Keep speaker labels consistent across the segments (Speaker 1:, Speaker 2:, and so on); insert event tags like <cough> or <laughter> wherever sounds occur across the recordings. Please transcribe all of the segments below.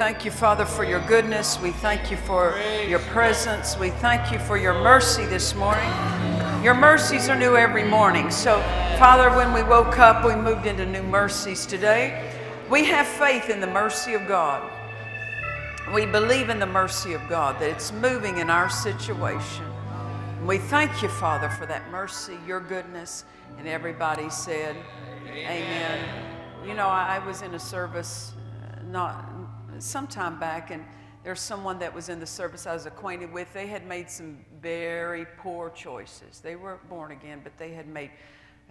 Speaker 1: Thank you, Father, for your goodness. We thank you for your presence. We thank you for your mercy this morning. Your mercies are new every morning. So, Father, when we woke up, we moved into new mercies today. We have faith in the mercy of God. We believe in the mercy of God, that it's moving in our situation. We thank you, Father, for that mercy, your goodness. And everybody said, Amen. Amen. You know, I was in a service uh, not some time back, and there's someone that was in the service I was acquainted with. They had made some very poor choices. They were born again, but they had made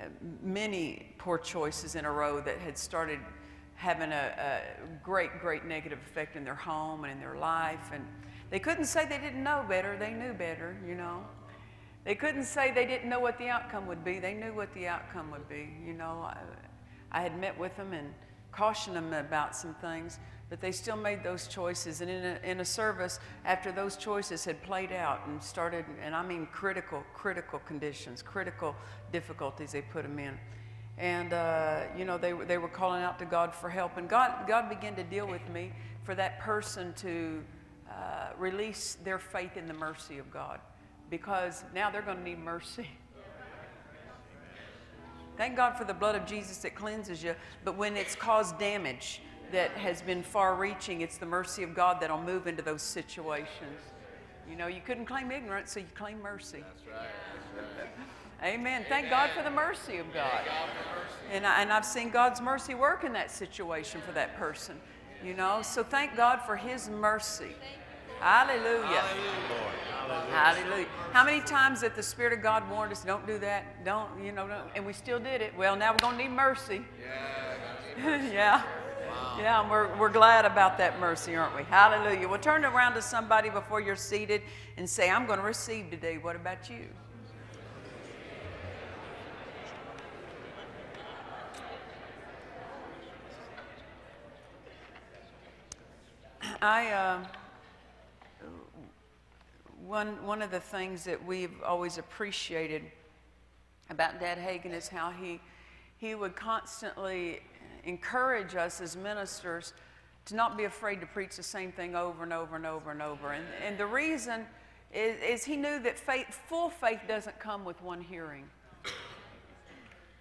Speaker 1: uh, many poor choices in a row that had started having a, a great, great negative effect in their home and in their life. And they couldn't say they didn't know better, they knew better, you know. They couldn't say they didn't know what the outcome would be. They knew what the outcome would be. You know, I, I had met with them and cautioned them about some things but they still made those choices. And in a, in a service, after those choices had played out and started, and I mean critical, critical conditions, critical difficulties they put them in. And, uh, you know, they, they were calling out to God for help. And God, God began to deal with me for that person to uh, release their faith in the mercy of God because now they're going to need mercy. Thank God for the blood of Jesus that cleanses you, but when it's caused damage, that has been far reaching, it's the mercy of God that'll move into those situations. You know, you couldn't claim ignorance, so you claim mercy.
Speaker 2: That's right. That's right.
Speaker 1: Amen. Amen. Thank God for the mercy of God. And, I, and I've seen God's mercy work in that situation for that person. You know, so thank God for His mercy. Hallelujah.
Speaker 2: Hallelujah.
Speaker 1: Hallelujah. How many times that the Spirit of God warned us, don't do that, don't, you know, don't, and we still did it. Well, now we're going to need mercy.
Speaker 2: Yeah. <laughs>
Speaker 1: yeah. Yeah, and we're, we're glad about that mercy, aren't we? Hallelujah. Well, turn around to somebody before you're seated and say, I'm going to receive today. What about you? I, uh, one, one of the things that we've always appreciated about Dad Hagin is how he, he would constantly encourage us as ministers to not be afraid to preach the same thing over and over and over and over. And, and the reason is, is he knew that faith, full faith doesn't come with one hearing.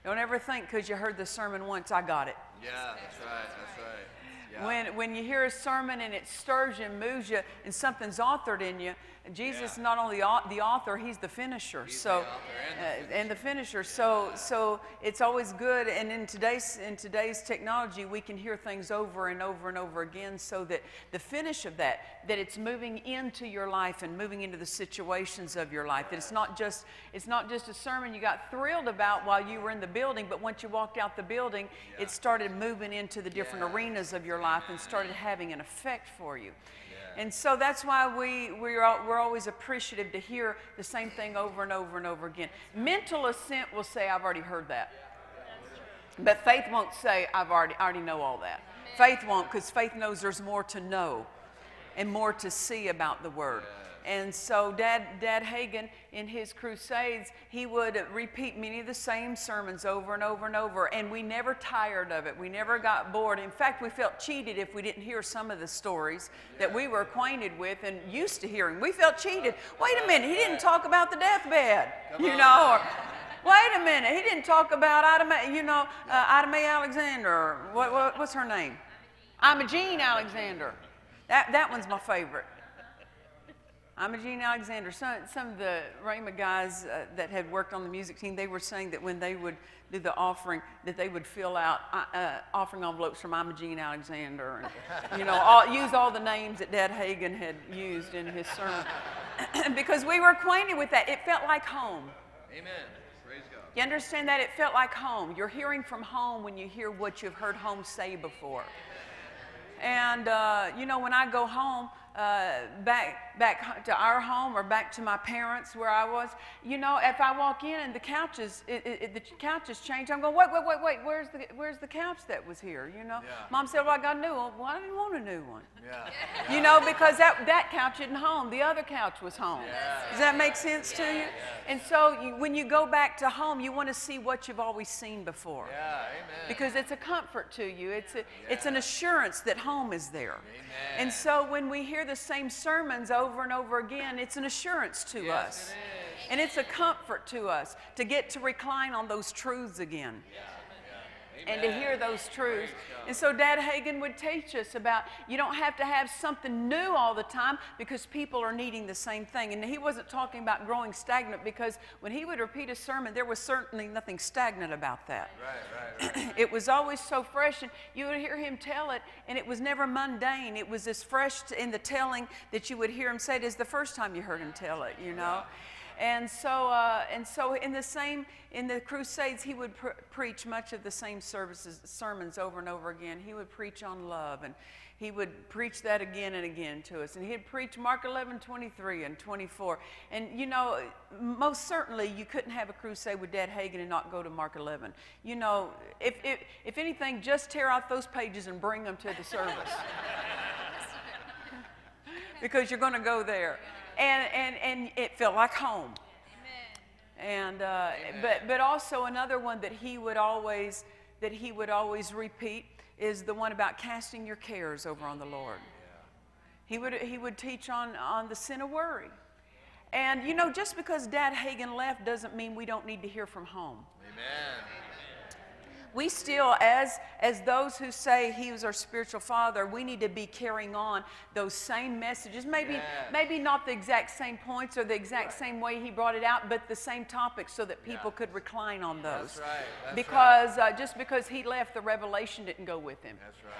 Speaker 1: Don't ever think because you heard the sermon once, I got it.
Speaker 2: Yeah, that's right. That's right. Yeah.
Speaker 1: When, when you hear a sermon and it stirs you, and moves you, and something's authored in you, Jesus
Speaker 2: Yeah.
Speaker 1: not only the author, he's the finisher.
Speaker 2: He's
Speaker 1: so,
Speaker 2: the and the
Speaker 1: uh, and the finisher. So, so it's always good. And in today's in today's technology, we can hear things over and over and over again. So that the finish of that, that it's moving into your life and moving into the situations of your life. That it's not just it's not just a sermon you got thrilled about while you were in the building, but once you walked out the building,
Speaker 2: Yeah.
Speaker 1: it started moving into the different arenas of your life and started having an effect for you.
Speaker 2: Yeah.
Speaker 1: And so that's why we, we're, al- we're always appreciative to hear the same thing over and over and over again. Mental assent will say, I've already heard that. But faith won't say, I've already, I already know all that. Faith won't, because faith knows there's more to know and more to see about the Word. And so, Dad, Dad Hagin, in his crusades, he would repeat many of the same sermons over and over and over, and we never tired of it. We never got bored. In fact, we felt cheated if we didn't hear some of the stories that we were acquainted with and used to hearing. We felt cheated. Wait a minute, he didn't talk about the deathbed, you know, or wait a minute, he didn't talk about Ida you know, uh, Ida Mae Alexander. What, what, what's her name? Imogene Alexander. That, that one's my favorite. Imogene Alexander. Some, some of the Rhema guys uh, that had worked on the music team, they were saying that when they would do the offering, that they would fill out uh, uh, offering envelopes from Imogene Alexander and, you know, all, use all the names that Dad Hagin had used in his sermon. <clears throat> because we were acquainted with that. It felt like home.
Speaker 2: Amen. Praise God.
Speaker 1: You understand that? It felt like home. You're hearing from home when you hear what you've heard home say before. And, uh, you know, when I go home, uh, back back to our home or back to my parents where I was, you know, if I walk in and the couches, it, it, the couches change, I'm going, wait, wait, wait, wait, where's the where's the couch that was here? You know,
Speaker 2: Yeah.
Speaker 1: Mom said, well, I got a new one. Well, I didn't want a new one.
Speaker 2: Yeah. <laughs>
Speaker 1: You know, because that, that couch isn't home. The other couch was home.
Speaker 2: Yeah.
Speaker 1: Does that make sense to you? And so you, when you go back to home, you want to see what you've always seen before.
Speaker 2: Yeah. Amen.
Speaker 1: Because it's a comfort to you. It's, a, it's an assurance that home is there.
Speaker 2: Amen.
Speaker 1: And so when we hear the same sermons over and over again, it's an assurance to
Speaker 2: Yes,
Speaker 1: us.
Speaker 2: it.
Speaker 1: And it's a comfort to us to get to recline on those truths again and to hear those truths. And so Dad Hagin would teach us about you don't have to have something new all the time because people are needing the same thing. And he wasn't talking about growing stagnant because when he would repeat a sermon, there was certainly nothing stagnant about that.
Speaker 2: Right. Right. Right. <clears throat>
Speaker 1: it was always so fresh, and you would hear him tell it, and it was never mundane. It was as fresh in the telling that you would hear him say it as the first time you heard him tell it, you know. And so, uh, and so in the same, in the Crusades, he would pr- preach much of the same services, sermons over and over again. He would preach on love, and he would preach that again and again to us. And he'd preach Mark 11, 23 and 24. And you know, most certainly you couldn't have a crusade with Dad Hagin and not go to Mark 11. You know, if, if, if anything, just tear out those pages and bring them to the service. <laughs> because you're going to go there. And, and, and it felt like home. Amen. And, uh, but, but also another one that he would always, that he would always repeat is the one about casting your cares over on the Lord. He would, he would teach on, on the sin of worry. And you know, just because Dad Hagin left doesn't mean we don't need to hear from home.
Speaker 2: Amen.
Speaker 1: We still, as, as those who say he was our spiritual father, we need to be carrying on those same messages. Maybe,
Speaker 2: Yes.
Speaker 1: maybe not the exact same points or the exact same way he brought it out, but the same topics so that people
Speaker 2: Yeah.
Speaker 1: could recline on those.
Speaker 2: That's right. That's
Speaker 1: because uh, just because he left, the revelation didn't go with him.
Speaker 2: That's right.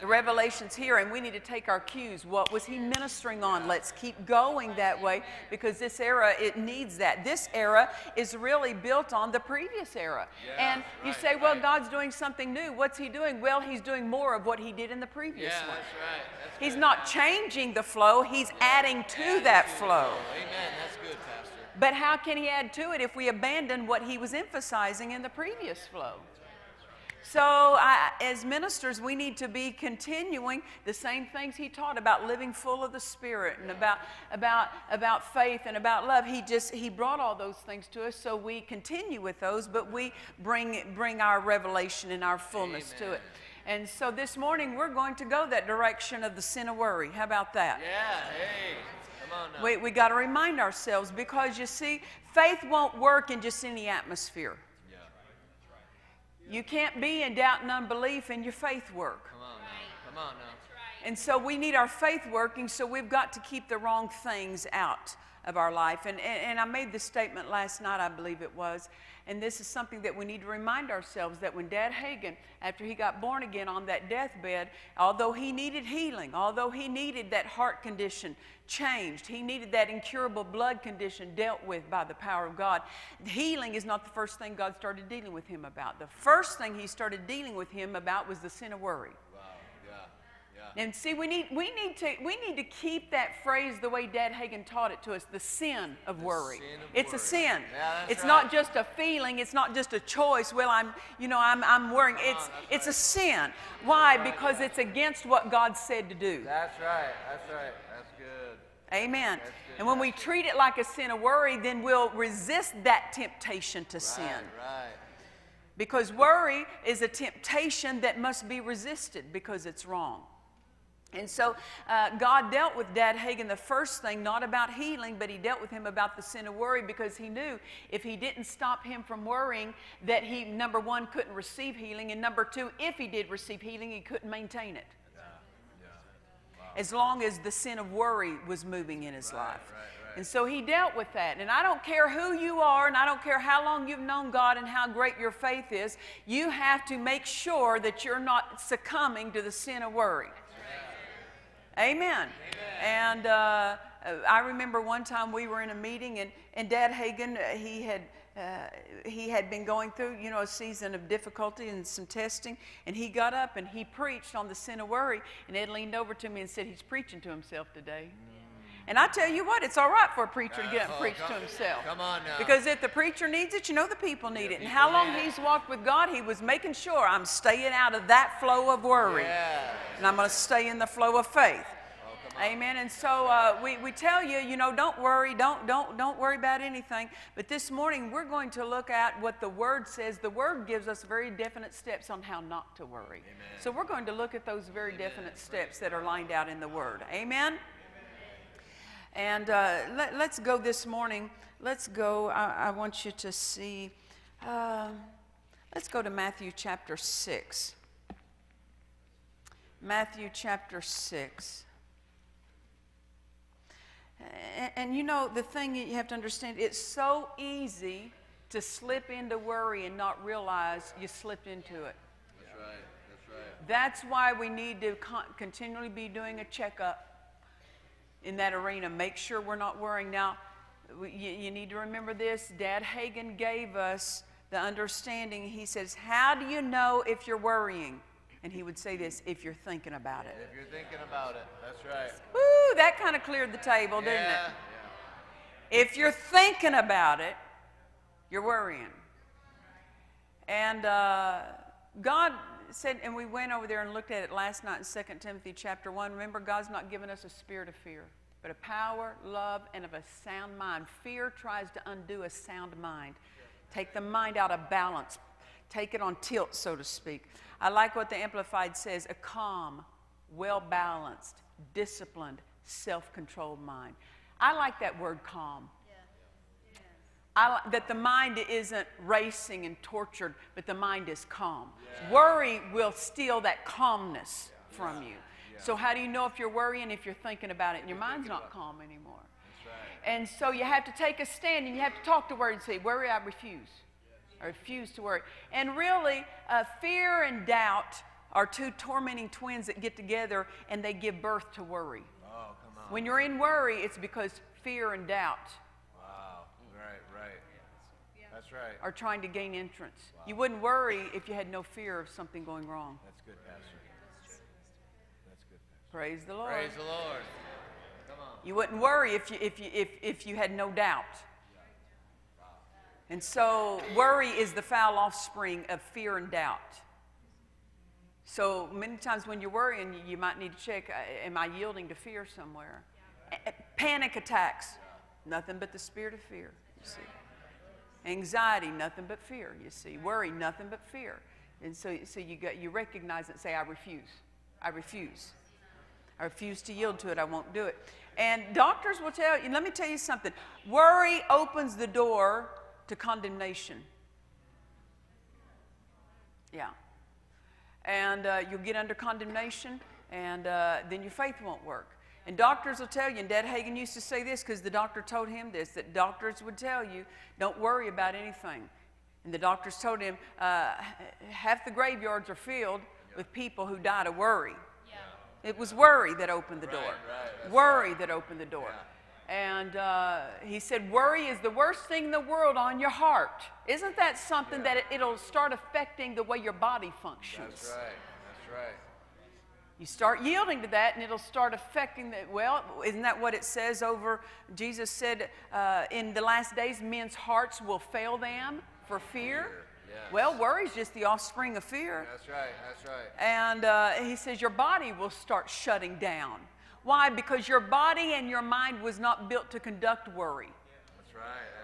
Speaker 1: The revelation's here, and we need to take our cues. What was he ministering on? Let's keep going that way because this era, it needs that. This era is really built on the previous era.
Speaker 2: Yeah,
Speaker 1: and you
Speaker 2: right,
Speaker 1: say, well,
Speaker 2: right.
Speaker 1: God's doing something new. What's he doing? Well, he's doing more of what he did in the previous
Speaker 2: Yeah,
Speaker 1: one.
Speaker 2: that's right. That's
Speaker 1: He's
Speaker 2: good.
Speaker 1: not changing the flow, he's adding to that flow.
Speaker 2: Amen. That's good, Pastor.
Speaker 1: But how can he add to it if we abandon what he was emphasizing in the previous flow? So, I, as ministers, we need to be continuing the same things he taught about living full of the Spirit and about, about, about faith and about love. He just he brought all those things to us, so we continue with those, but we bring bring our revelation and our fullness to it. And so this morning we're going to go that direction of the sin of worry. How about that?
Speaker 2: Yeah. Hey. Come on now.
Speaker 1: We, we got to remind ourselves because you see, faith won't work in just any atmosphere.
Speaker 2: Yeah.
Speaker 1: You can't be in doubt and unbelief in your faith work.
Speaker 2: Come on now. Come on now.
Speaker 1: And so we need our faith working, so we've got to keep the wrong things out of our life. And, and, and I made this statement last night, I believe it was. And this is something that we need to remind ourselves that when Dad Hagin, after he got born again on that deathbed, although he needed healing, although he needed that heart condition changed, he needed that incurable blood condition dealt with by the power of God, healing is not the first thing God started dealing with him about. The first thing he started dealing with him about was the sin of worry.
Speaker 2: Yeah. Yeah.
Speaker 1: And see, we need, we, need to, we need to keep that phrase the way Dad Hagin taught it to us the sin of worry.
Speaker 2: sin of
Speaker 1: it's a sin.
Speaker 2: Yeah,
Speaker 1: it's
Speaker 2: right.
Speaker 1: not just a feeling, it's not just a choice. Well, I'm, you know, I'm, I'm worrying. It's,
Speaker 2: that's
Speaker 1: it's a sin. Why? Because it's against what God said to do.
Speaker 2: That's right. That's right. That's good.
Speaker 1: Amen.
Speaker 2: That's good,
Speaker 1: And when we treat it like a sin of worry, then we'll resist that temptation to sin.
Speaker 2: Right. Right.
Speaker 1: Because worry is a temptation that must be resisted because it's wrong. And so uh, God dealt with Dad Hagin the first thing, not about healing, but He dealt with him about the sin of worry because He knew if He didn't stop him from worrying, that he, number one, couldn't receive healing, and number two, if he did receive healing, he couldn't maintain it. As long as the sin of worry was moving in his life.
Speaker 2: right, right.
Speaker 1: And so he dealt with that. And I don't care who you are, and I don't care how long you've known God and how great your faith is, you have to make sure that you're not succumbing to the sin of worry. Amen. And uh, I remember one time we were in a meeting, and, and Dad Hagin, uh, he had uh, he had been going through, you know, a season of difficulty and some testing, and he got up and he preached on the sin of worry. And Ed leaned over to me and said, He's preaching to himself today. And I tell you what, it's all right for a preacher to get up and
Speaker 2: Oh,
Speaker 1: preach to himself.
Speaker 2: Come on now.
Speaker 1: Because if the preacher needs it, you know the people need it. And how long he's walked with God, he was making sure I'm staying out of that flow of worry. And I'm going to stay in the flow of faith.
Speaker 2: Oh.
Speaker 1: Amen. And so uh, we, we tell you, you know, don't worry, don't, don't, don't worry about anything. But this morning we're going to look at what the Word says. The Word gives us very definite steps on how not to worry. So we're going to look at those very definite steps that are lined out in the Word. Amen. And uh, let, us go this morning. Let's go. I, I want you to see. Uh, let's go to Matthew chapter 6. Matthew chapter 6. And, and you know, the thing you have to understand, it's so easy to slip into worry and not realize you slipped into it.
Speaker 2: That's right. That's right.
Speaker 1: That's why we need to con- continually be doing a checkup in that arena. Make sure we're not worrying. Now, you, you need to remember this. Dad Hagin gave us the understanding. He says, How do you know if you're worrying? And he would say this if you're thinking about it.
Speaker 2: If you're thinking about it, that's right.
Speaker 1: Woo, that kind of cleared the table, didn't
Speaker 2: yeah.
Speaker 1: it? If you're thinking about it, you're worrying. And uh, God said, and we went over there and looked at it last night in 2 Timothy chapter 1. Remember, God's not given us a spirit of fear, but a power, love, and of a sound mind. Fear tries to undo a sound mind, take the mind out of balance, take it on tilt, so to speak. I like what the Amplified says a calm, well balanced, disciplined, self controlled mind. I like that word calm. I, that the mind isn't racing and tortured, but the mind is calm. Worry will steal that calmness from you. So, how do you know if you're worrying if you're thinking about it and your mind's not calm anymore? And so you have to take a stand and you have to talk to worry and say, Worry, I refuse. I refuse to worry. And really, uh, fear and doubt are two tormenting twins that get together and they give birth to worry.
Speaker 2: Oh, come on.
Speaker 1: When you're in worry, it's because fear and doubt.
Speaker 2: Right, right. That's right.
Speaker 1: are trying to gain entrance. You wouldn't worry if you had no fear of something going wrong.
Speaker 2: That's good, Pastor. That's good, Pastor.
Speaker 1: Praise the Lord.
Speaker 2: Praise the Lord. Come on.
Speaker 1: You wouldn't worry if you, if, you, if, if you had no doubt. And so, worry is the foul offspring of fear and doubt. So, many times when you're worrying, you, you might need to check uh, am I yielding to fear somewhere? A- Panic attacks, nothing but the spirit of fear, you see. Anxiety, nothing but fear, you see. Worry, nothing but fear. And so, so you, got, you recognize it and say, I refuse. I refuse. I refuse to yield to it. I won't do it. And doctors will tell you, let me tell you something worry opens the door to condemnation. Yeah. And uh, you'll get under condemnation, and uh, then your faith won't work. And doctors will tell you, and Dad Hagin used to say this because the doctor told him this that doctors would tell you, don't worry about anything. And the doctors told him, uh, half the graveyards are filled with people who died of worry. Yeah. It was worry that opened the door.
Speaker 2: right, that's
Speaker 1: worry that opened the door. And uh, he said, Worry is the worst thing in the world on your heart. Isn't that something that it, will start affecting the way your body functions?
Speaker 2: That's right. That's right.
Speaker 1: You start yielding to that, and it'll start affecting the. Well, isn't that what it says over? Jesus said, uh, In the last days, men's hearts will fail them for fear.
Speaker 2: yes.
Speaker 1: Well, worry's just the offspring of fear.
Speaker 2: That's right. That's right.
Speaker 1: And uh, he says your body will start shutting down. Why? Because your body and your mind was not built to conduct worry.
Speaker 2: That's right.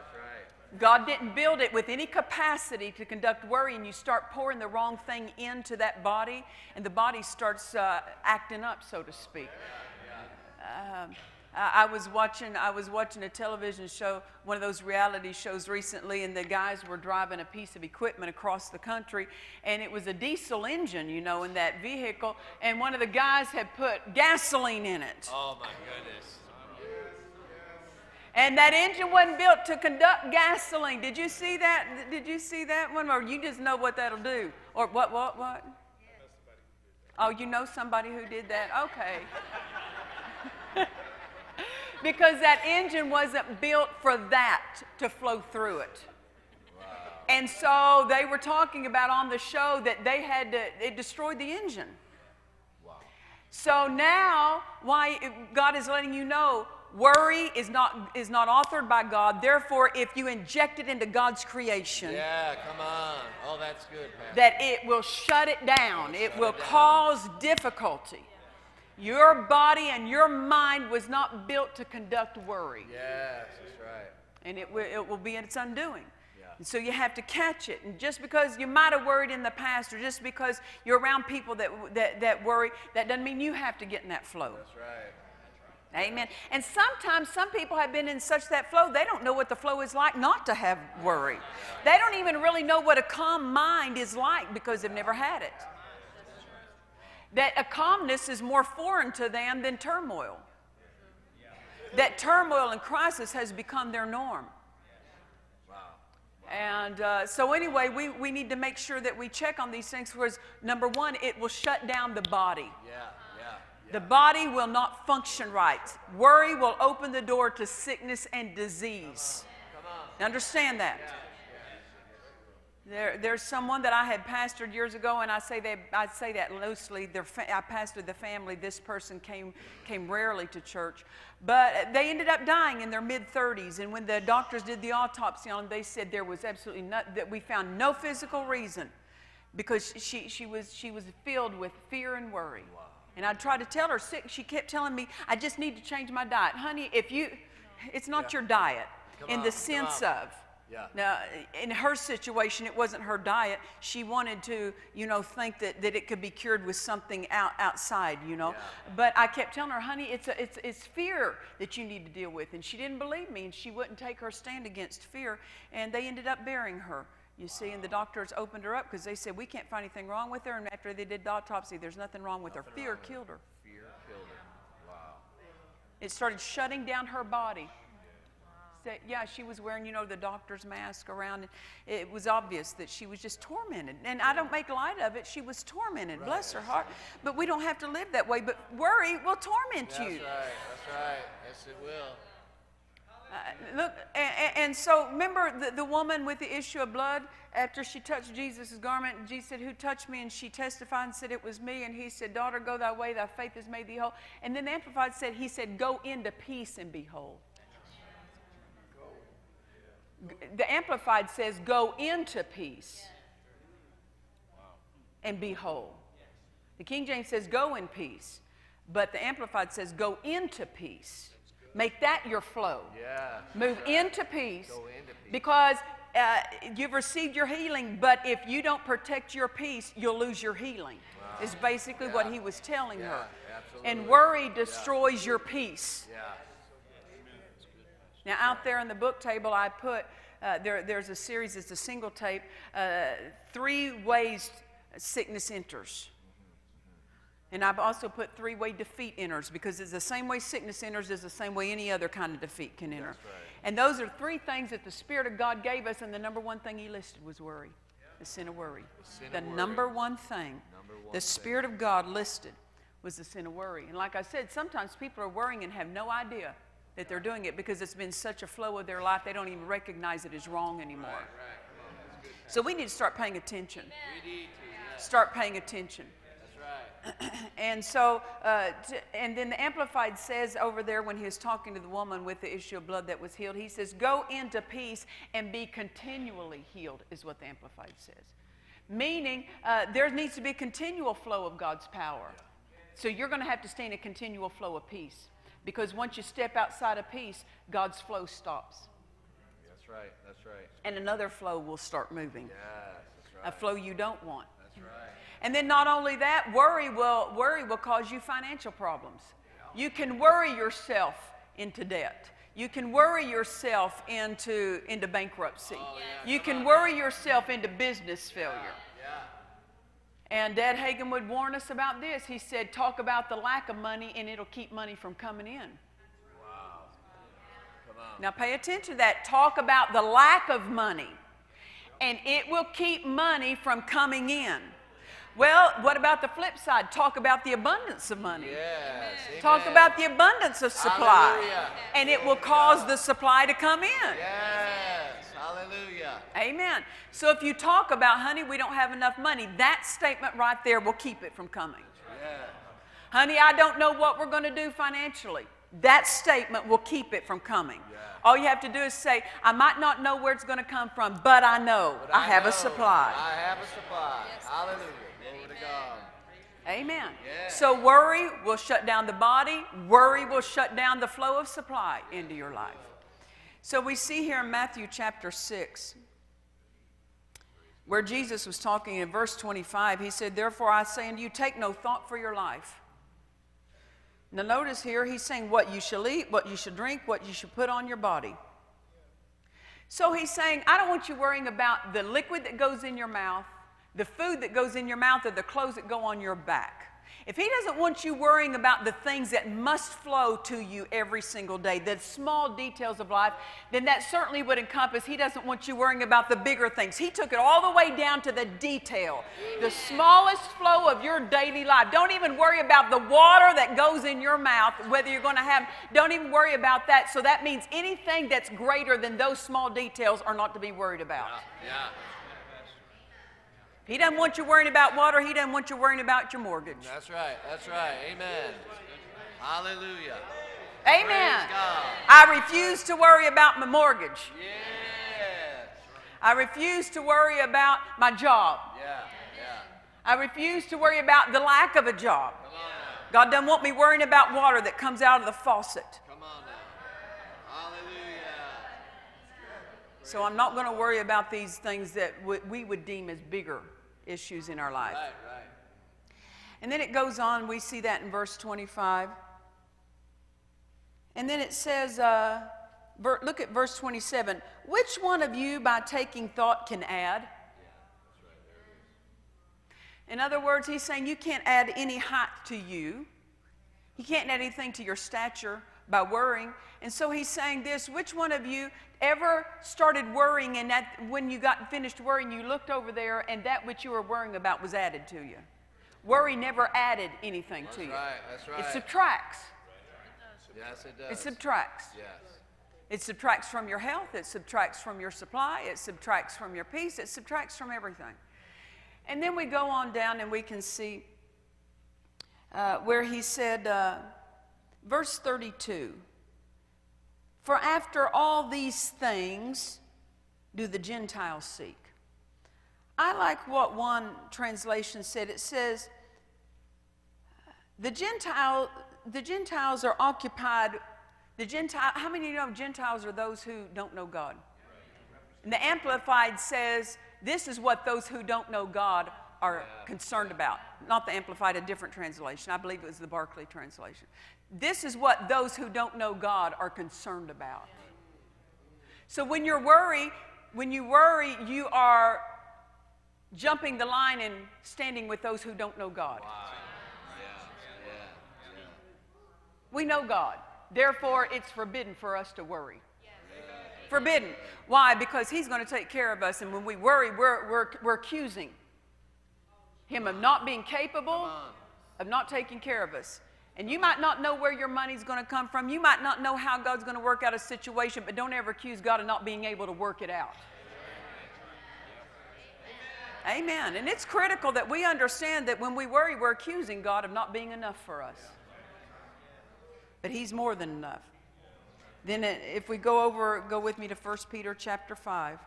Speaker 1: God didn't build it with any capacity to conduct worry, and you start pouring the wrong thing into that body, and the body starts uh, acting up, so to speak. Um, I was watching. I was watching a television show, one of those reality shows recently, and the guys were driving a piece of equipment across the country, and it was a diesel engine, you know, in that vehicle, and one of the guys had put gasoline in it.
Speaker 2: Oh my goodness.
Speaker 1: And that engine wasn't built to conduct gasoline. Did you see that? Did you see that one? Or you just know what that'll do? Or what, what, what? Oh, you know somebody who did that? Okay. <laughs> because that engine wasn't built for that to flow through it. And so they were talking about on the show that they had to, it destroyed the engine. Wow. So now, why God is letting you know worry is not, is not authored by God. Therefore, if you inject it into God's creation,
Speaker 2: Yeah, come on. Oh, that's good, Pastor.
Speaker 1: that it will shut it down. It
Speaker 2: Shut
Speaker 1: will
Speaker 2: it down.
Speaker 1: cause difficulty. Your body and your mind was not built to conduct worry,
Speaker 2: yes, that's right.
Speaker 1: and it will, it will be in its undoing.
Speaker 2: Yeah.
Speaker 1: And so you have to catch it. And just because you might have worried in the past, or just because you're around people that, that, that worry, that doesn't mean you have to get in that flow.
Speaker 2: That's right.
Speaker 1: Amen. And sometimes some people have been in such that flow, they don't know what the flow is like not to have worry. They don't even really know what a calm mind is like because they've never had it. That a calmness is more foreign to them than turmoil. That turmoil and crisis has become their norm. And uh, so, anyway, we, we need to make sure that we check on these things because, number one, it will shut down the body.
Speaker 2: Yeah.
Speaker 1: The body will not function right. Worry will open the door to sickness and disease. Understand that? There, there's someone that I had pastored years ago, and I say that I say that loosely. I pastored the family. This person came came rarely to church, but they ended up dying in their mid 30s. And when the doctors did the autopsy on them, they said there was absolutely not that we found no physical reason, because she she was she was filled with fear and worry. And I tried to tell her sick. She kept telling me, "I just need to change my diet, honey. If you, it's not your diet
Speaker 2: Come
Speaker 1: in
Speaker 2: on,
Speaker 1: the sense of."
Speaker 2: Yeah.
Speaker 1: Now, in her situation, it wasn't her diet. She wanted to, you know, think that, that it could be cured with something out, outside, you know.
Speaker 2: Yeah.
Speaker 1: But I kept telling her, honey, it's, a, it's, it's fear that you need to deal with. And she didn't believe me, and she wouldn't take her stand against fear. And they ended up burying her, you see. And the doctors opened her up because they said, we can't find anything wrong with her. And after they did the autopsy, there's nothing wrong with her. Fear killed her.
Speaker 2: Fear killed her. Wow.
Speaker 1: It started shutting down her body. Said- yeah, she was wearing, you know, the doctor's mask around. It was obvious that she was just tormented. And I don't make light of it. She was tormented. Bless her heart. But we don't have to live that way. But worry will torment
Speaker 2: That's
Speaker 1: you.
Speaker 2: That's right. That's right. Yes, it will.
Speaker 1: Uh, look, and, and so remember the, the woman with the issue of blood after she touched Jesus' garment, and Jesus said, Who touched me? And she testified and said, It was me. And he said, Daughter, go thy way, thy faith has made thee whole. And then the Amplified said, He said, Go into peace and be whole. The Amplified says, Go into peace and be whole. The King James says, Go in peace. But the Amplified says, Go into peace. Make that your flow.
Speaker 2: Yeah.
Speaker 1: Move into peace
Speaker 2: into peace.
Speaker 1: because uh, you've received your healing, but if you don't protect your peace, you'll lose your healing. Is basically what he was telling
Speaker 2: Yeah,
Speaker 1: her.
Speaker 2: absolutely.
Speaker 1: And worry destroys your peace.
Speaker 2: Yeah.
Speaker 1: Now, out there on the book table, I put uh, there, there's a series, it's a single tape, uh, three ways sickness enters. And I've also put three way defeat enters because it's the same way sickness enters is the same way any other kind of defeat can enter.
Speaker 2: right.
Speaker 1: And those are three things that the Spirit of God gave us, and the number one thing He listed was worry the sin of worry.
Speaker 2: sin
Speaker 1: The
Speaker 2: of worry.
Speaker 1: number one thing
Speaker 2: Number one
Speaker 1: the
Speaker 2: thing.
Speaker 1: Spirit of God listed was the sin of worry. And like I said, sometimes people are worrying and have no idea that they're doing it because it's been such a flow of their life, they don't even recognize it as wrong anymore.
Speaker 2: Right. Good.
Speaker 1: So we need to start paying attention.
Speaker 2: We need to. Yeah.
Speaker 1: Start paying attention.
Speaker 2: Right.
Speaker 1: And so, uh, t- and then the Amplified says over there when he was talking to the woman with the issue of blood that was healed, he says, Go into peace and be continually healed, is what the Amplified says. Meaning, uh, there needs to be a continual flow of God's power. So you're going to have to stay in a continual flow of peace. Because once you step outside of peace, God's flow stops.
Speaker 2: That's right. That's right.
Speaker 1: And another flow will start moving,
Speaker 2: Yes. That's
Speaker 1: a flow you don't want.
Speaker 2: That's right.
Speaker 1: And then not only that, worry will worry will cause you financial problems. You can worry yourself into debt. You can worry yourself into, into bankruptcy.
Speaker 2: Oh, yeah.
Speaker 1: You can worry yourself into business failure.
Speaker 2: Yeah.
Speaker 1: And Dad Hagin would warn us about this. He said, Talk about the lack of money, and it'll keep money from coming in.
Speaker 2: Wow.
Speaker 1: Now, pay attention to that. Talk about the lack of money, and it will keep money from coming in. Well, what about the flip side? Talk about the abundance of money.
Speaker 2: Yes.
Speaker 1: Talk
Speaker 2: amen.
Speaker 1: about the abundance of supply,
Speaker 2: Hallelujah.
Speaker 1: and it will cause the supply to come in.
Speaker 2: Yes. Hallelujah.
Speaker 1: Amen. So if you talk about, honey, we don't have enough money, that statement right there will keep it from coming.
Speaker 2: Yeah.
Speaker 1: Honey, I don't know what we're going to do financially. That statement will keep it from coming.
Speaker 2: Yeah.
Speaker 1: All you have to do is say, I might not know where it's going to come from, but I know
Speaker 2: But
Speaker 1: I, have
Speaker 2: know
Speaker 1: a supply.
Speaker 2: I have a supply. Hallelujah. Glory to God.
Speaker 1: Amen.
Speaker 2: Yeah.
Speaker 1: So worry will shut down the body, worry will shut down the flow of supply into your life. So we see here in Matthew chapter 6 where Jesus was talking in verse 25, he said, Therefore I say unto you, take no thought for your life. Now notice here, he's saying what you shall eat, what you should drink, what you should put on your body. So he's saying, I don't want you worrying about the liquid that goes in your mouth, the food that goes in your mouth, or the clothes that go on your back. If he doesn't want you worrying about the things that must flow to you every single day, the small details of life, then that certainly would encompass. He doesn't want you worrying about the bigger things. He took it all the way down to the detail, the smallest flow of your daily life. Don't even worry about the water that goes in your mouth, whether you're going to have, don't even worry about that. So that means anything that's greater than those small details are not to be worried about.
Speaker 2: Yeah.
Speaker 1: He doesn't want you worrying about water, he doesn't want you worrying about your mortgage.
Speaker 2: That's right. That's right. Amen. Hallelujah.
Speaker 1: Amen. I refuse to worry about my mortgage.
Speaker 2: Yes.
Speaker 1: I refuse to worry about my job.
Speaker 2: Yeah. Yeah.
Speaker 1: I refuse to worry about the lack of a job.
Speaker 2: Come on now.
Speaker 1: God doesn't want me worrying about water that comes out of the faucet.
Speaker 2: Come on now. Hallelujah.
Speaker 1: So I'm not going to worry about these things that we would deem as bigger issues in our life.
Speaker 2: Right. Right.
Speaker 1: And then it goes on, we see that in verse 25. And then it says, uh, ver- look at verse 27. Which one of you, by taking thought, can add? In other words, he's saying you can't add any height to you. You can't add anything to your stature by worrying. And so he's saying this which one of you ever started worrying and that when you got finished worrying, you looked over there and that which you were worrying about was added to you? Worry never added anything
Speaker 2: That's
Speaker 1: to you.
Speaker 2: right. That's right.
Speaker 1: It subtracts.
Speaker 2: yes, it does.
Speaker 1: It subtracts.
Speaker 2: Yes.
Speaker 1: It subtracts from your health, it subtracts from your supply, it subtracts from your peace, it subtracts from everything. And then we go on down and we can see uh, where he said, uh, verse 32 For after all these things do the Gentiles seek. I like what one translation said. It says, the, Gentile, the Gentiles are occupied. The Gentile, how many of you know Gentiles are those who don't know God? And the Amplified says, this is what those who don't know God are concerned about. Not the Amplified, a different translation. I believe it was the Barclay translation. This is what those who don't know God are concerned about. So when you're worried, when you worry, you are jumping the line and standing with those who don't know God.
Speaker 2: Wow. Yeah. Yeah. Yeah.
Speaker 1: We know God. Therefore, it's forbidden for us to worry. Forbidden. Why? Because He's going to take care of us. And when we worry, we're, we're, we're accusing Him of not being capable, of not taking care of us. And you might not know where your money's going to come from. You might not know how God's going to work out a situation, but don't ever accuse God of not being able to work it out. Amen. And it's critical that we understand that when we worry, we're accusing God of not being enough for us. But He's more than enough. Then, uh, if we go over, go with me to 1 Peter chapter 5.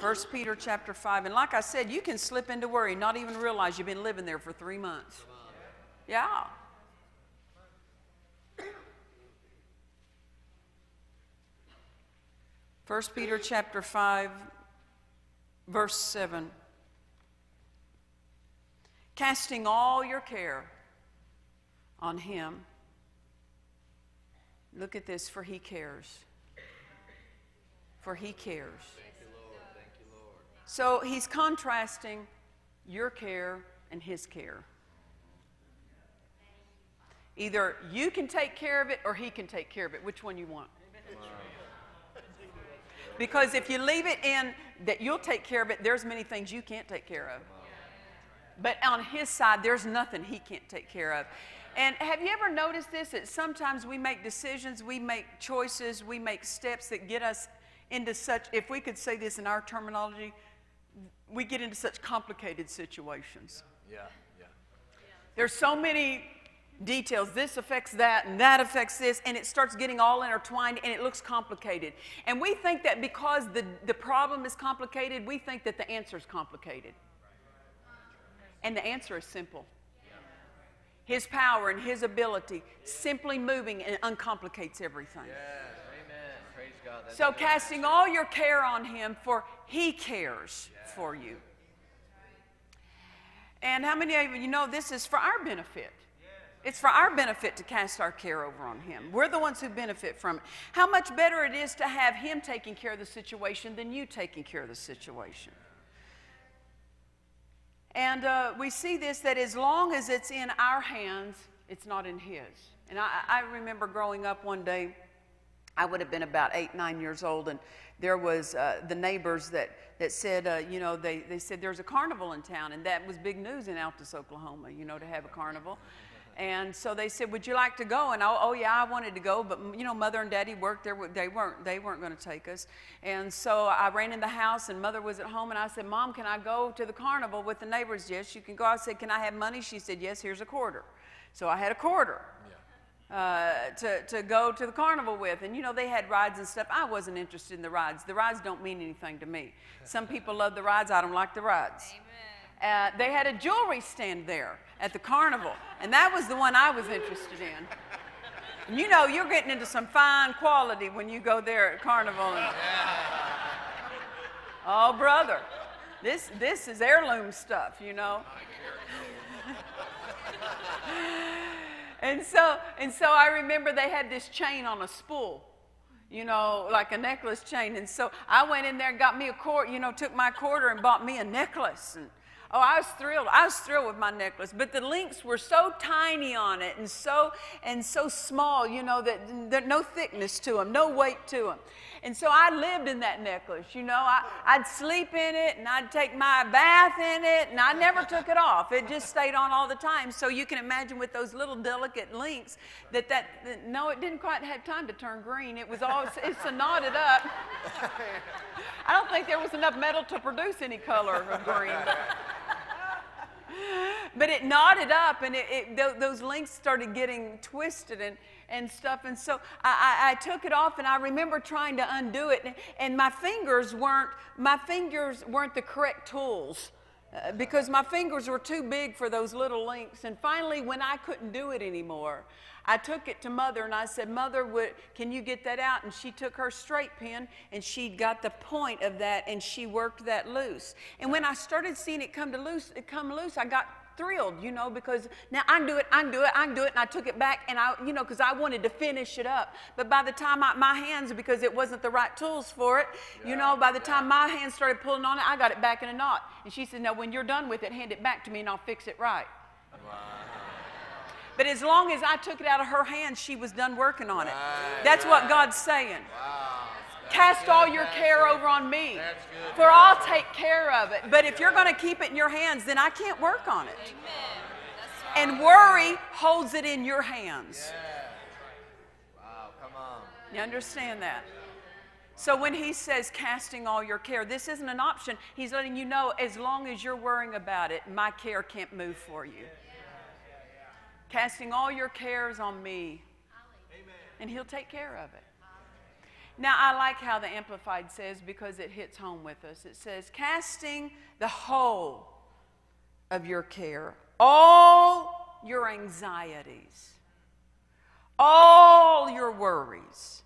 Speaker 1: 1 Peter chapter 5. And like I said, you can slip into worry, not even realize you've been living there for three months. Yeah. First Peter chapter 5 verse 7 casting all your care on him. Look at this for he cares. For he cares. So he's contrasting your care and his care either you can take care of it or he can take care of it which one you want because if you leave it in that you'll take care of it, there's many things you can't take care of. But on his side, there's nothing he can't take care of. And have you ever noticed this? That sometimes we make decisions, we make choices, we make steps that get us into such, if we could say this in our terminology, we get into such complicated situations.
Speaker 2: Yeah, yeah.
Speaker 1: There's so many details. This affects that, and that affects this, and it starts getting all intertwined, and it looks complicated. And we think that because the, the problem is complicated, we think that the answer is complicated. And the answer is simple. His power and His ability simply moving and uncomplicates everything.
Speaker 2: Yes, amen. Praise God. That's
Speaker 1: So, casting all your care on Him, for He cares for you. And how many of you know this is for our benefit? It's for our benefit to cast our care over on Him. We're the ones who benefit from it. How much better it is to have Him taking care of the situation than you taking care of the situation. And uh, we see this that as long as it's in our hands, it's not in His. And I, I remember growing up one day, I would have been about eight, nine years old, and there was uh, the neighbors that, that said, uh, you know, they, they said there's a carnival in town, and that was big news in Altus, Oklahoma, you know, to have a carnival. And so they said, "Would you like to go?" And oh, oh yeah, I wanted to go, but you know, mother and daddy worked there. They weren't. They weren't going to take us. And so I ran in the house, and mother was at home, and I said, "Mom, can I go to the carnival with the neighbors?" Yes, you can go. I said, "Can I have money?" She said, "Yes, here's a quarter." So I had a quarter uh, to, to go to the carnival with. And you know, they had rides and stuff. I wasn't interested in the rides. The rides don't mean anything to me. Some people love the rides, I don't like the rides. Uh, they had a jewelry stand there at the carnival, and that was the one I was interested in. And you know, you're getting into some fine quality when you go there at carnival. And, oh, brother, this, this is heirloom stuff, you know. And so, and so I remember they had this chain on a spool, you know, like a necklace chain. And so I went in there and got me a quarter, you know, took my quarter and bought me a necklace. And oh, I was thrilled. I was thrilled with my necklace. But the links were so tiny on it and so and so small, you know, that, that no thickness to them, no weight to them. And so I lived in that necklace, you know. I, I'd sleep in it and I'd take my bath in it and I never took it off. It just stayed on all the time. So you can imagine with those little delicate links that that, that no, it didn't quite have time to turn green. It was all, it's a knotted up. I don't think there was enough metal to produce any color of green. But, it knotted up and it, it, th- those links started getting twisted and, and stuff. And so I, I, took it off and I remember trying to undo it. And, my fingers weren't, my fingers weren't the correct tools. uh, because my fingers were too big for those little links. And finally, when I couldn't do it anymore, I took it to mother and I said, Mother, can you get that out? And she took her straight pin and she got the point of that and she worked that loose. And when I started seeing it come to loose, it come loose, I got thrilled, you know, because now I can do it, I can do it, I can do it. And I took it back and I, you know, because I wanted to finish it up. But by the time I, my hands, because it wasn't the right tools for it, you know, by the time my hands started pulling on it, I got it back in a knot. And she said, Now, when you're done with it, hand it back to me and I'll fix it right. But as long as I took it out of her hands, she was done working on it. That's what God's saying. Cast all your care over on me, for I'll take care of it. But if you're going to keep it in your hands, then I can't work on it. And worry holds it in your hands.
Speaker 2: Wow, come on.
Speaker 1: You understand that? So when he says casting all your care, this isn't an option. He's letting you know as long as you're worrying about it, my care can't move for you. Casting all your cares on me, and he'll take care of it. Now, I like how the Amplified says because it hits home with us. It says, casting the whole of your care, all your anxieties, all your worries,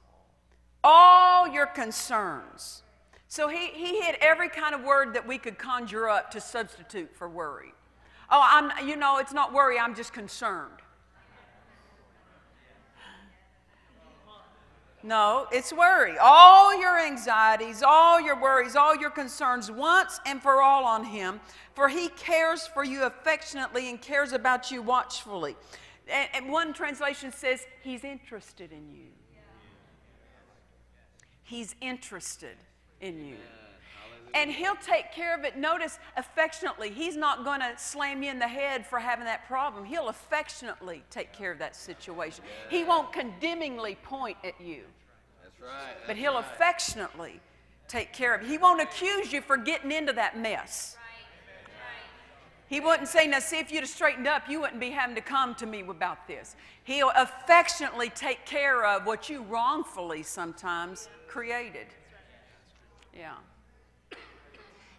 Speaker 1: all your concerns. So he, he hit every kind of word that we could conjure up to substitute for worry. Oh, I'm, you know, it's not worry, I'm just concerned. No, it's worry. All your anxieties, all your worries, all your concerns, once and for all on Him, for He cares for you affectionately and cares about you watchfully. And, one translation says, He's interested in you. He's interested in you. And he'll take care of it, notice, affectionately. He's not going to slam you in the head for having that problem. He'll affectionately take care of that situation. He won't condemningly point at you,
Speaker 2: That's right.
Speaker 1: but he'll affectionately take care of you. He won't accuse you for getting into that mess. He wouldn't say, Now, see, if you'd have straightened up, you wouldn't be having to come to me about this. He'll affectionately take care of what you wrongfully sometimes created. Yeah.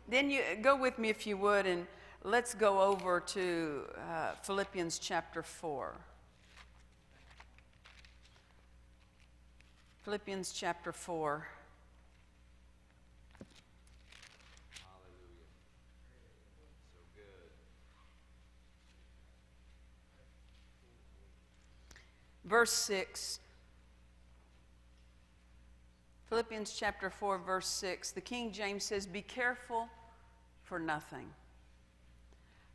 Speaker 1: Then you go with me, if you would, and let's go over to uh, Philippians chapter 4. Philippians chapter 4. verse 6. Philippians chapter 4, verse 6. The King James says, Be careful for nothing,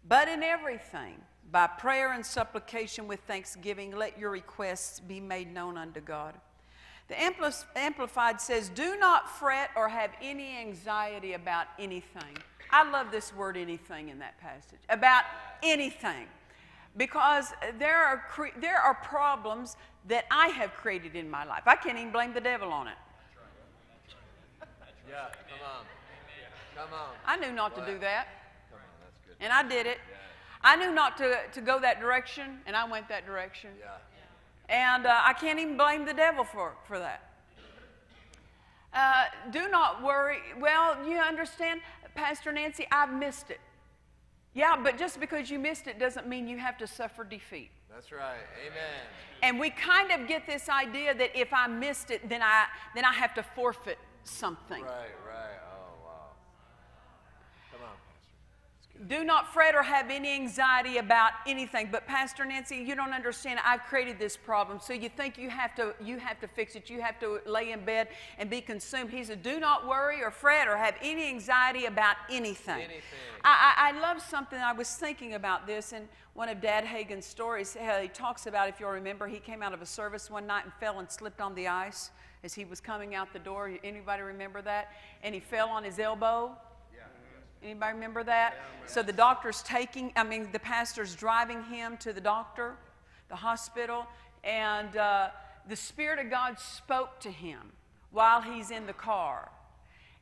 Speaker 1: but in everything, by prayer and supplication with thanksgiving, let your requests be made known unto God. The Amplified says, Do not fret or have any anxiety about anything. I love this word anything in that passage. About anything because there are, there are problems that I have created in my life. I can't even blame the devil on it.
Speaker 2: Yeah, come on. Come on.
Speaker 1: I knew not to do that.
Speaker 2: Come on, that's good.
Speaker 1: And I did it. I knew not to, to go that direction, and I went that direction.
Speaker 2: Yeah.
Speaker 1: And uh, I can't even blame the devil for, for that. Uh, do not worry. Well, you understand, Pastor Nancy, I've missed it. Yeah, but just because you missed it doesn't mean you have to suffer defeat.
Speaker 2: That's right. Amen.
Speaker 1: And we kind of get this idea that if I missed it, then I then I have to forfeit something.
Speaker 2: Right, right. Oh, wow. Come on, Pastor.
Speaker 1: Do not fret or have any anxiety about anything. But Pastor Nancy, you don't understand. I've created this problem, so you think you have to you have to fix it. You have to lay in bed and be consumed. He said, "Do not worry or fret or have any anxiety about anything."
Speaker 2: Anything.
Speaker 1: I, I, I love something. I was thinking about this in one of Dad Hagin's stories. How he talks about, if you'll remember, he came out of a service one night and fell and slipped on the ice as he was coming out the door. Anybody remember that? And he fell on his elbow. Anybody remember that? So the doctor's taking, I mean, the pastor's driving him to the doctor, the hospital, and uh, the Spirit of God spoke to him while he's in the car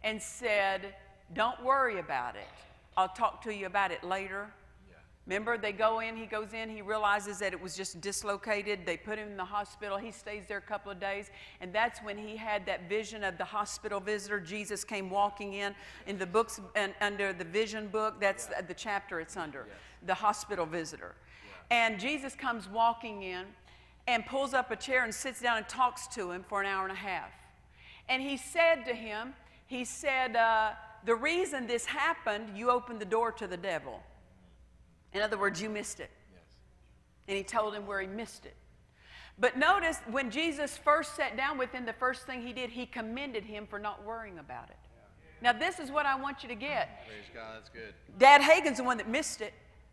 Speaker 1: and said, Don't worry about it. I'll talk to you about it later. Remember, they go in, he goes in, he realizes that it was just dislocated. They put him in the hospital. He stays there a couple of days. And that's when he had that vision of the hospital visitor. Jesus came walking in. In the books, and under the vision book, that's the, the chapter it's under the hospital visitor. And Jesus comes walking in and pulls up a chair and sits down and talks to him for an hour and a half. And he said to him, He said, uh, The reason this happened, you opened the door to the devil. In other words, you missed it. And he told him where he missed it. But notice when Jesus first sat down with him, the first thing he did, he commended him for not worrying about it. Now, this is what I want you to get.
Speaker 2: Praise God. That's good.
Speaker 1: Dad Hagin's the one that missed it,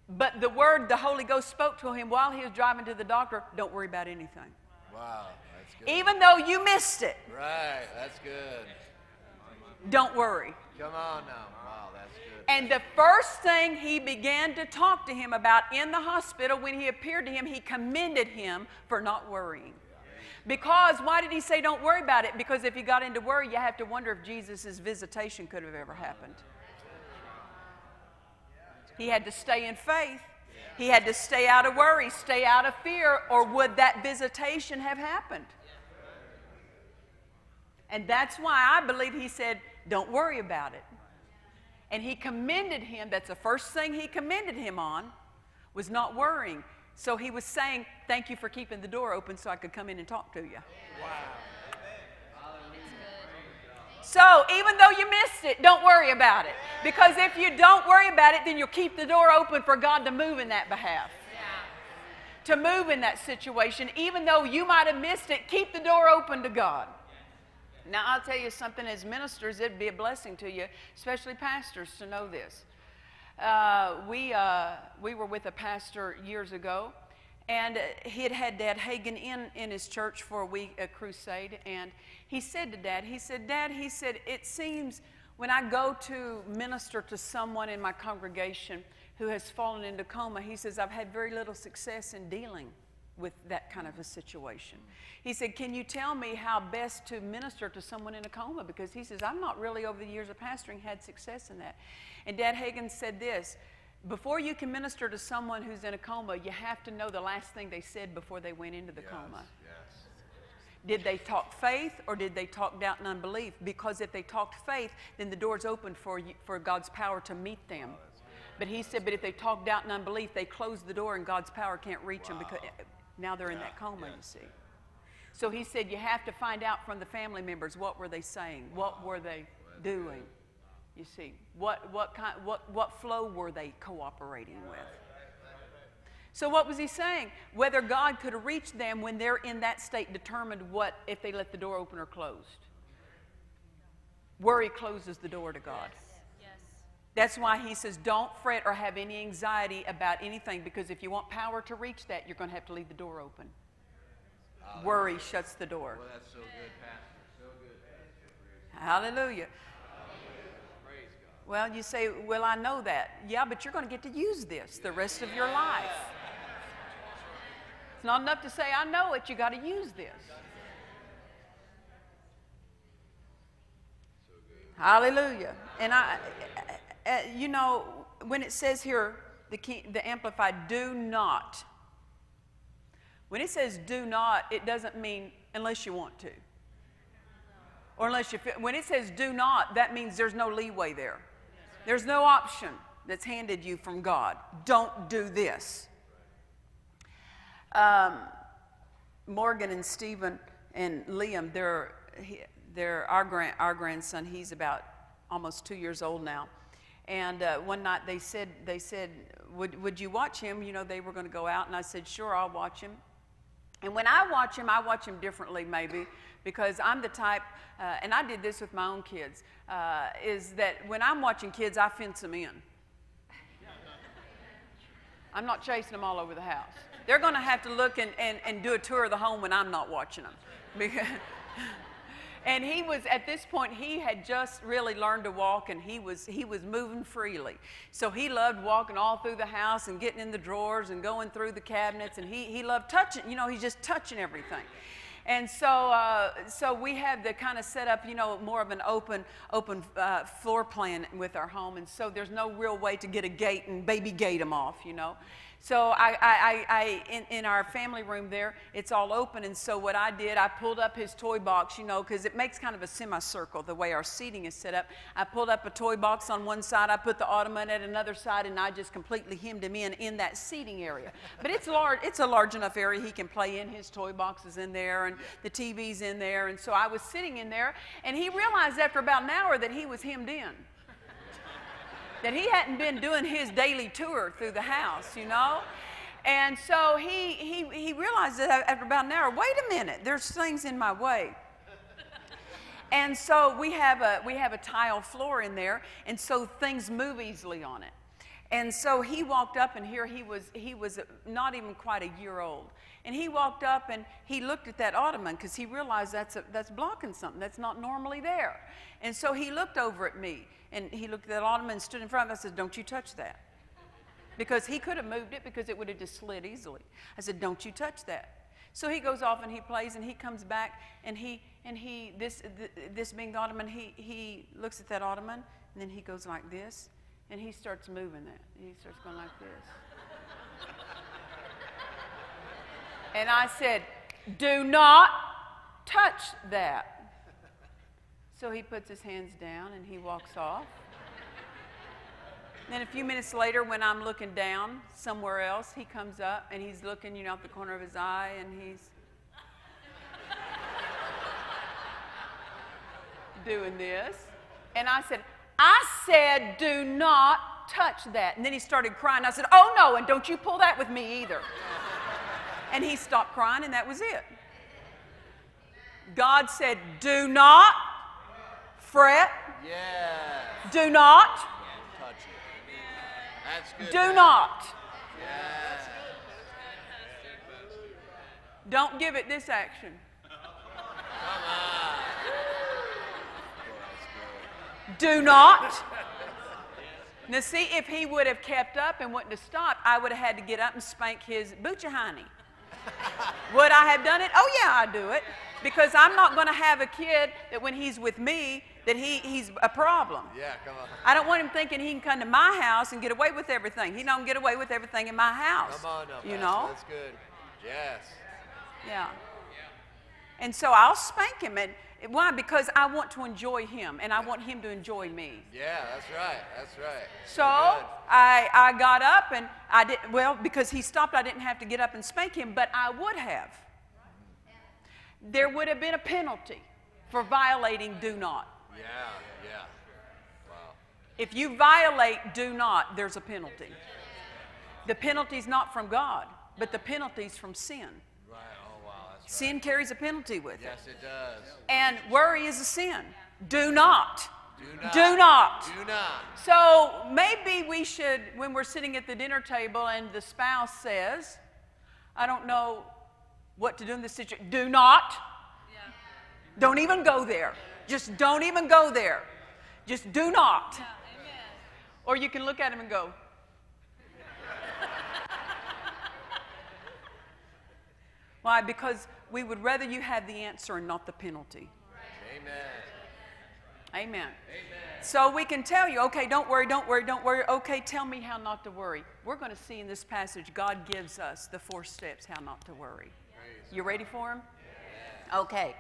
Speaker 1: but the word the Holy Ghost spoke to him while he was driving to the doctor don't worry about anything.
Speaker 2: Wow. That's good.
Speaker 1: Even though you missed it,
Speaker 2: Right. That's good.
Speaker 1: don't worry.
Speaker 2: Come on now. Wow. That's good.
Speaker 1: And the first thing he began to talk to him about in the hospital when he appeared to him, he commended him for not worrying. Because, why did he say don't worry about it? Because if you got into worry, you have to wonder if Jesus' visitation could have ever happened. He had to stay in faith. He had to stay out of worry, stay out of fear, or would that visitation have happened? And that's why I believe he said, Don't worry about it. And he commended him, that's the first thing he commended him on, was not worrying. So he was saying, Thank you for keeping the door open so I could come in and talk to you. So even though you missed it, don't worry about it. Because if you don't worry about it, then you'll keep the door open for God to move in that behalf. To move in that situation. Even though you might have missed it, keep the door open to God. Now, I'll tell you something as ministers, it'd be a blessing to you, especially pastors, to know this. Uh, we, uh, we were with a pastor years ago, and he had had Dad Hagin in, in his church for a week, a crusade, and he said to Dad, he said, Dad, he said, it seems when I go to minister to someone in my congregation who has fallen into coma, he says, I've had very little success in dealing with that kind of a situation. He said, Can you tell me how best to minister to someone in a coma? Because he says, I'm not really over the years of pastoring had success in that. And Dad Hagin said this before you can minister to someone who's in a coma, you have to know the last thing they said before they went into the
Speaker 2: Yes,
Speaker 1: coma.
Speaker 2: Yes.
Speaker 1: Did they talk faith or did they talk doubt and unbelief? Because if they talked faith, then the door's open for, you, for God's power to meet them. Oh, but he said, but if they talk doubt and unbelief, they close the door and God's power can't reach them because now they're in that coma, you see. So he said, you have to find out from the family members what were they saying? What were they doing? You see, what, what, kind, what, what flow were they cooperating with? So, what was he saying? Whether God could reach them when they're in that state determined what if they let the door open or closed. Worry closes the door to God. That's why he says, don't fret or have any anxiety about anything because if you want power to reach that, you're going to have to leave the door open. Worry shuts the door.
Speaker 2: Well, that's so good, Pastor. So good, Pastor.
Speaker 1: Hallelujah.
Speaker 2: Praise God.
Speaker 1: Well, you say, Well, I know that. Yeah, but you're going to get to use this the rest of your life. It's not enough to say, I know it. You got to use this. Hallelujah. And I, uh, you know, when it says here, the, key, the Amplified, do not. When it says do not, it doesn't mean unless you want to. Or unless you feel, when it says do not, that means there's no leeway there. There's no option that's handed you from God. Don't do this. Um, Morgan and Stephen and Liam, they're, they're our, grand, our grandson. He's about almost two years old now. And uh, one night they said, they said would, would you watch him? You know, they were going to go out. And I said, sure, I'll watch him. And when I watch him, I watch him differently, maybe, because I'm the type, uh, and I did this with my own kids, uh, is that when I'm watching kids, I fence them in. I'm not chasing them all over the house. They're going to have to look and, and, and do a tour of the home when I'm not watching them. <laughs> And he was, at this point, he had just really learned to walk and he was, he was moving freely. So he loved walking all through the house and getting in the drawers and going through the cabinets and he, he loved touching, you know, he's just touching everything. And so, uh, so we have the kind of set up, you know, more of an open, open uh, floor plan with our home. And so there's no real way to get a gate and baby gate them off, you know. So I, I, I, in, in our family room there, it's all open. And so what I did, I pulled up his toy box, you know, because it makes kind of a semicircle the way our seating is set up. I pulled up a toy box on one side, I put the ottoman at another side, and I just completely hemmed him in in that seating area. But it's large, it's a large enough area he can play in. His toy boxes in there, and the TV's in there. And so I was sitting in there, and he realized after about an hour that he was hemmed in that he hadn't been doing his daily tour through the house, you know? And so he, he, he realized that after about an hour, wait a minute, there's things in my way. And so we have a, we have a tile floor in there, and so things move easily on it. And so he walked up, and here he was, he was not even quite a year old. And he walked up and he looked at that ottoman because he realized that's, a, that's blocking something that's not normally there. And so he looked over at me and he looked at that ottoman and stood in front of me. I said, Don't you touch that. Because he could have moved it because it would have just slid easily. I said, Don't you touch that. So he goes off and he plays and he comes back and he, and he this, this being the ottoman, he, he looks at that ottoman and then he goes like this and he starts moving that. He starts going like this. And I said, Do not touch that. So he puts his hands down and he walks off. Then a few minutes later, when I'm looking down somewhere else, he comes up and he's looking, you know, out the corner of his eye and he's doing this. And I said, I said, do not touch that. And then he started crying. I said, Oh no, and don't you pull that with me either. And he stopped crying, and that was it. God said, Do not fret.
Speaker 2: Yes.
Speaker 1: Do not.
Speaker 2: Touch it. That's good.
Speaker 1: Do not.
Speaker 2: Yes.
Speaker 1: Don't give it this action.
Speaker 2: Come on. That's good.
Speaker 1: Do not. Now, see, if he would have kept up and wouldn't have stopped, I would have had to get up and spank his boochahani. Would I have done it? Oh, yeah, I'd do it. Because I'm not going to have a kid that when he's with me, that he, he's a problem.
Speaker 2: Yeah, come on.
Speaker 1: I don't want him thinking he can come to my house and get away with everything. He don't get away with everything in my house.
Speaker 2: Come on now,
Speaker 1: You know?
Speaker 2: That's good. Yes.
Speaker 1: Yeah. And so I'll spank him. And why? Because I want to enjoy him and I want him to enjoy me.
Speaker 2: Yeah, that's right. That's right.
Speaker 1: So I, I got up and I did, well, because he stopped, I didn't have to get up and spank him, but I would have. There would have been a penalty for violating do not.
Speaker 2: Yeah, yeah. Wow.
Speaker 1: If you violate do not, there's a penalty. The penalty's not from God, but the penalty's from sin.
Speaker 2: Right. Oh, wow. That's right.
Speaker 1: Sin carries a penalty with it.
Speaker 2: Yes, it does.
Speaker 1: And worry is a sin. Do not.
Speaker 2: Do not.
Speaker 1: Do not.
Speaker 2: Do not.
Speaker 1: So maybe we should, when we're sitting at the dinner table and the spouse says, I don't know what to do in this situation, do not. Yeah. Don't even go there. Just don't even go there. Just do not. Or you can look at him and go, <laughs> Why? Because we would rather you have the answer and not the penalty.
Speaker 2: Amen.
Speaker 1: Amen. So we can tell you, okay, don't worry, don't worry, don't worry. Okay, tell me how not to worry. We're going to see in this passage, God gives us the four steps how not to worry. You ready for them? Okay.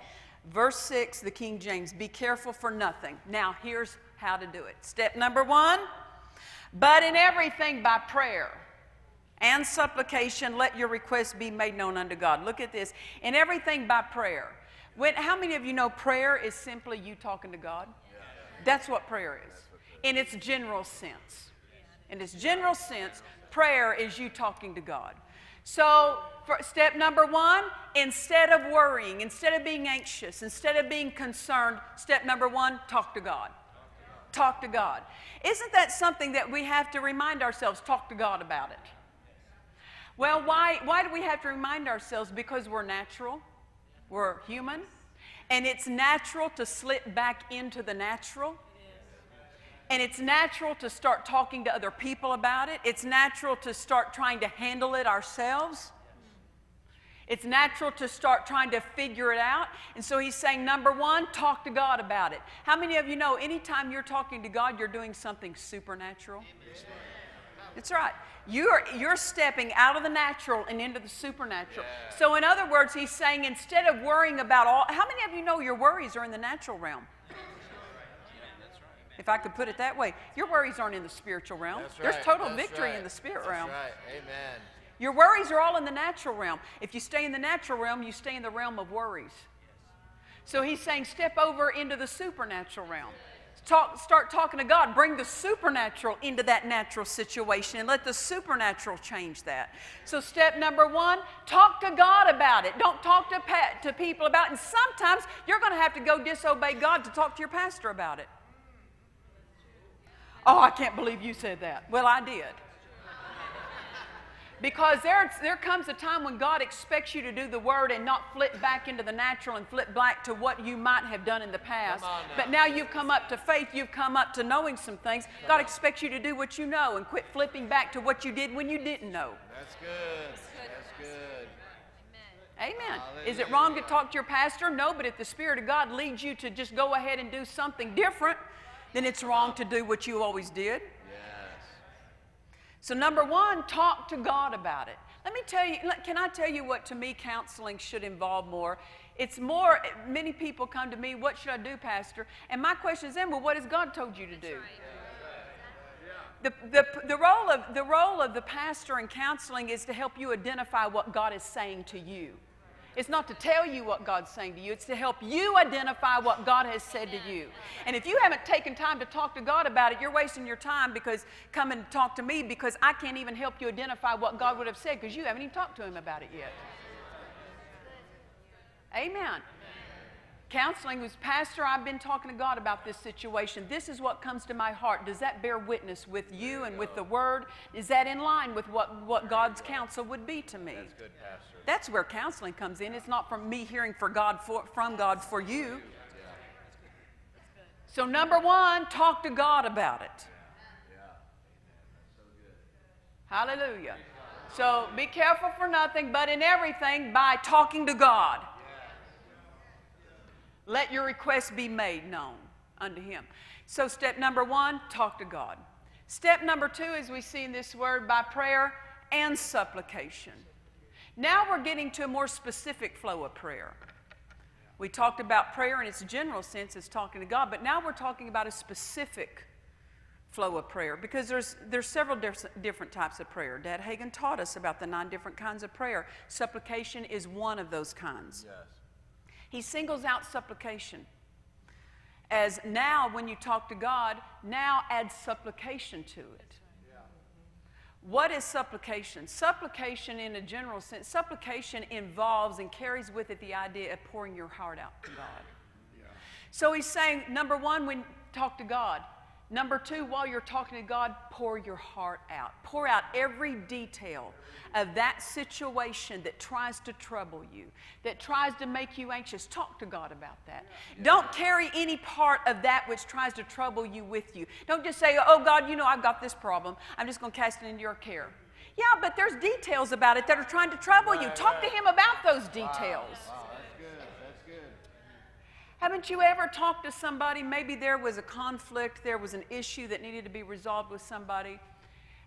Speaker 1: Verse 6, the King James be careful for nothing. Now, here's how to do it. Step number one, but in everything by prayer and supplication, let your requests be made known unto God. Look at this. In everything by prayer. When, how many of you know prayer is simply you talking to God? That's what prayer is in its general sense. In its general sense, prayer is you talking to God. So, step number one, instead of worrying, instead of being anxious, instead of being concerned, step number one, talk to God. Talk to God. Isn't that something that we have to remind ourselves? Talk to God about it. Well, why, why do we have to remind ourselves? Because we're natural, we're human, and it's natural to slip back into the natural. And it's natural to start talking to other people about it. It's natural to start trying to handle it ourselves. It's natural to start trying to figure it out. And so he's saying, number one, talk to God about it. How many of you know anytime you're talking to God, you're doing something supernatural? That's right. You're, you're stepping out of the natural and into the supernatural.
Speaker 2: Yeah.
Speaker 1: So, in other words, he's saying instead of worrying about all, how many of you know your worries are in the natural realm? If I could put it that way, your worries aren't in the spiritual realm.
Speaker 2: That's
Speaker 1: There's total
Speaker 2: That's
Speaker 1: victory
Speaker 2: right.
Speaker 1: in the spirit
Speaker 2: That's
Speaker 1: realm.
Speaker 2: right. Amen.
Speaker 1: Your worries are all in the natural realm. If you stay in the natural realm, you stay in the realm of worries. So he's saying, step over into the supernatural realm. Talk, start talking to God. Bring the supernatural into that natural situation and let the supernatural change that. So, step number one talk to God about it. Don't talk to, pa- to people about it. And sometimes you're going to have to go disobey God to talk to your pastor about it. Oh, I can't believe you said that. Well, I did. Because there, there comes a time when God expects you to do the word and not flip back into the natural and flip back to what you might have done in the past.
Speaker 2: Now.
Speaker 1: But now you've come up to faith, you've come up to knowing some things. God expects you to do what you know and quit flipping back to what you did when you didn't know.
Speaker 2: That's good. That's good.
Speaker 1: Amen. Amen. Is it wrong to talk to your pastor? No, but if the Spirit of God leads you to just go ahead and do something different, then it's wrong to do what you always did.
Speaker 2: Yes.
Speaker 1: So, number one, talk to God about it. Let me tell you, can I tell you what to me counseling should involve more? It's more, many people come to me, what should I do, Pastor? And my question is then, well, what has God told you to do? The, the, the, role of, the role of the pastor in counseling is to help you identify what God is saying to you. It's not to tell you what God's saying to you, it's to help you identify what God has said to you. And if you haven't taken time to talk to God about it, you're wasting your time because come and talk to me because I can't even help you identify what God would have said because you haven't even talked to Him about it yet. Amen. Counseling was, Pastor, I've been talking to God about this situation. This is what comes to my heart. Does that bear witness with you and with the Word? Is that in line with what, what God's counsel would be to me?
Speaker 2: That's good, Pastor.
Speaker 1: That's where counseling comes in. It's not from me hearing for God for, from God for you. So number one, talk to God about it. Hallelujah. So be careful for nothing, but in everything by talking to God. Let your requests be made known unto Him. So, step number one, talk to God. Step number two, as we see in this word, by prayer and supplication. Now we're getting to a more specific flow of prayer. We talked about prayer in its general sense as talking to God, but now we're talking about a specific flow of prayer because there's, there's several different types of prayer. Dad Hagin taught us about the nine different kinds of prayer. Supplication is one of those kinds.
Speaker 2: Yes.
Speaker 1: He singles out supplication as now when you talk to God, now add supplication to it. What is supplication? Supplication, in a general sense, supplication involves and carries with it the idea of pouring your heart out to God. Yeah. So he's saying, number one, when talk to God. Number two, while you're talking to God, pour your heart out. Pour out every detail of that situation that tries to trouble you, that tries to make you anxious. Talk to God about that. Don't carry any part of that which tries to trouble you with you. Don't just say, Oh, God, you know, I've got this problem. I'm just going to cast it into your care. Yeah, but there's details about it that are trying to trouble you. Talk to Him about those details. Haven't you ever talked to somebody? Maybe there was a conflict, there was an issue that needed to be resolved with somebody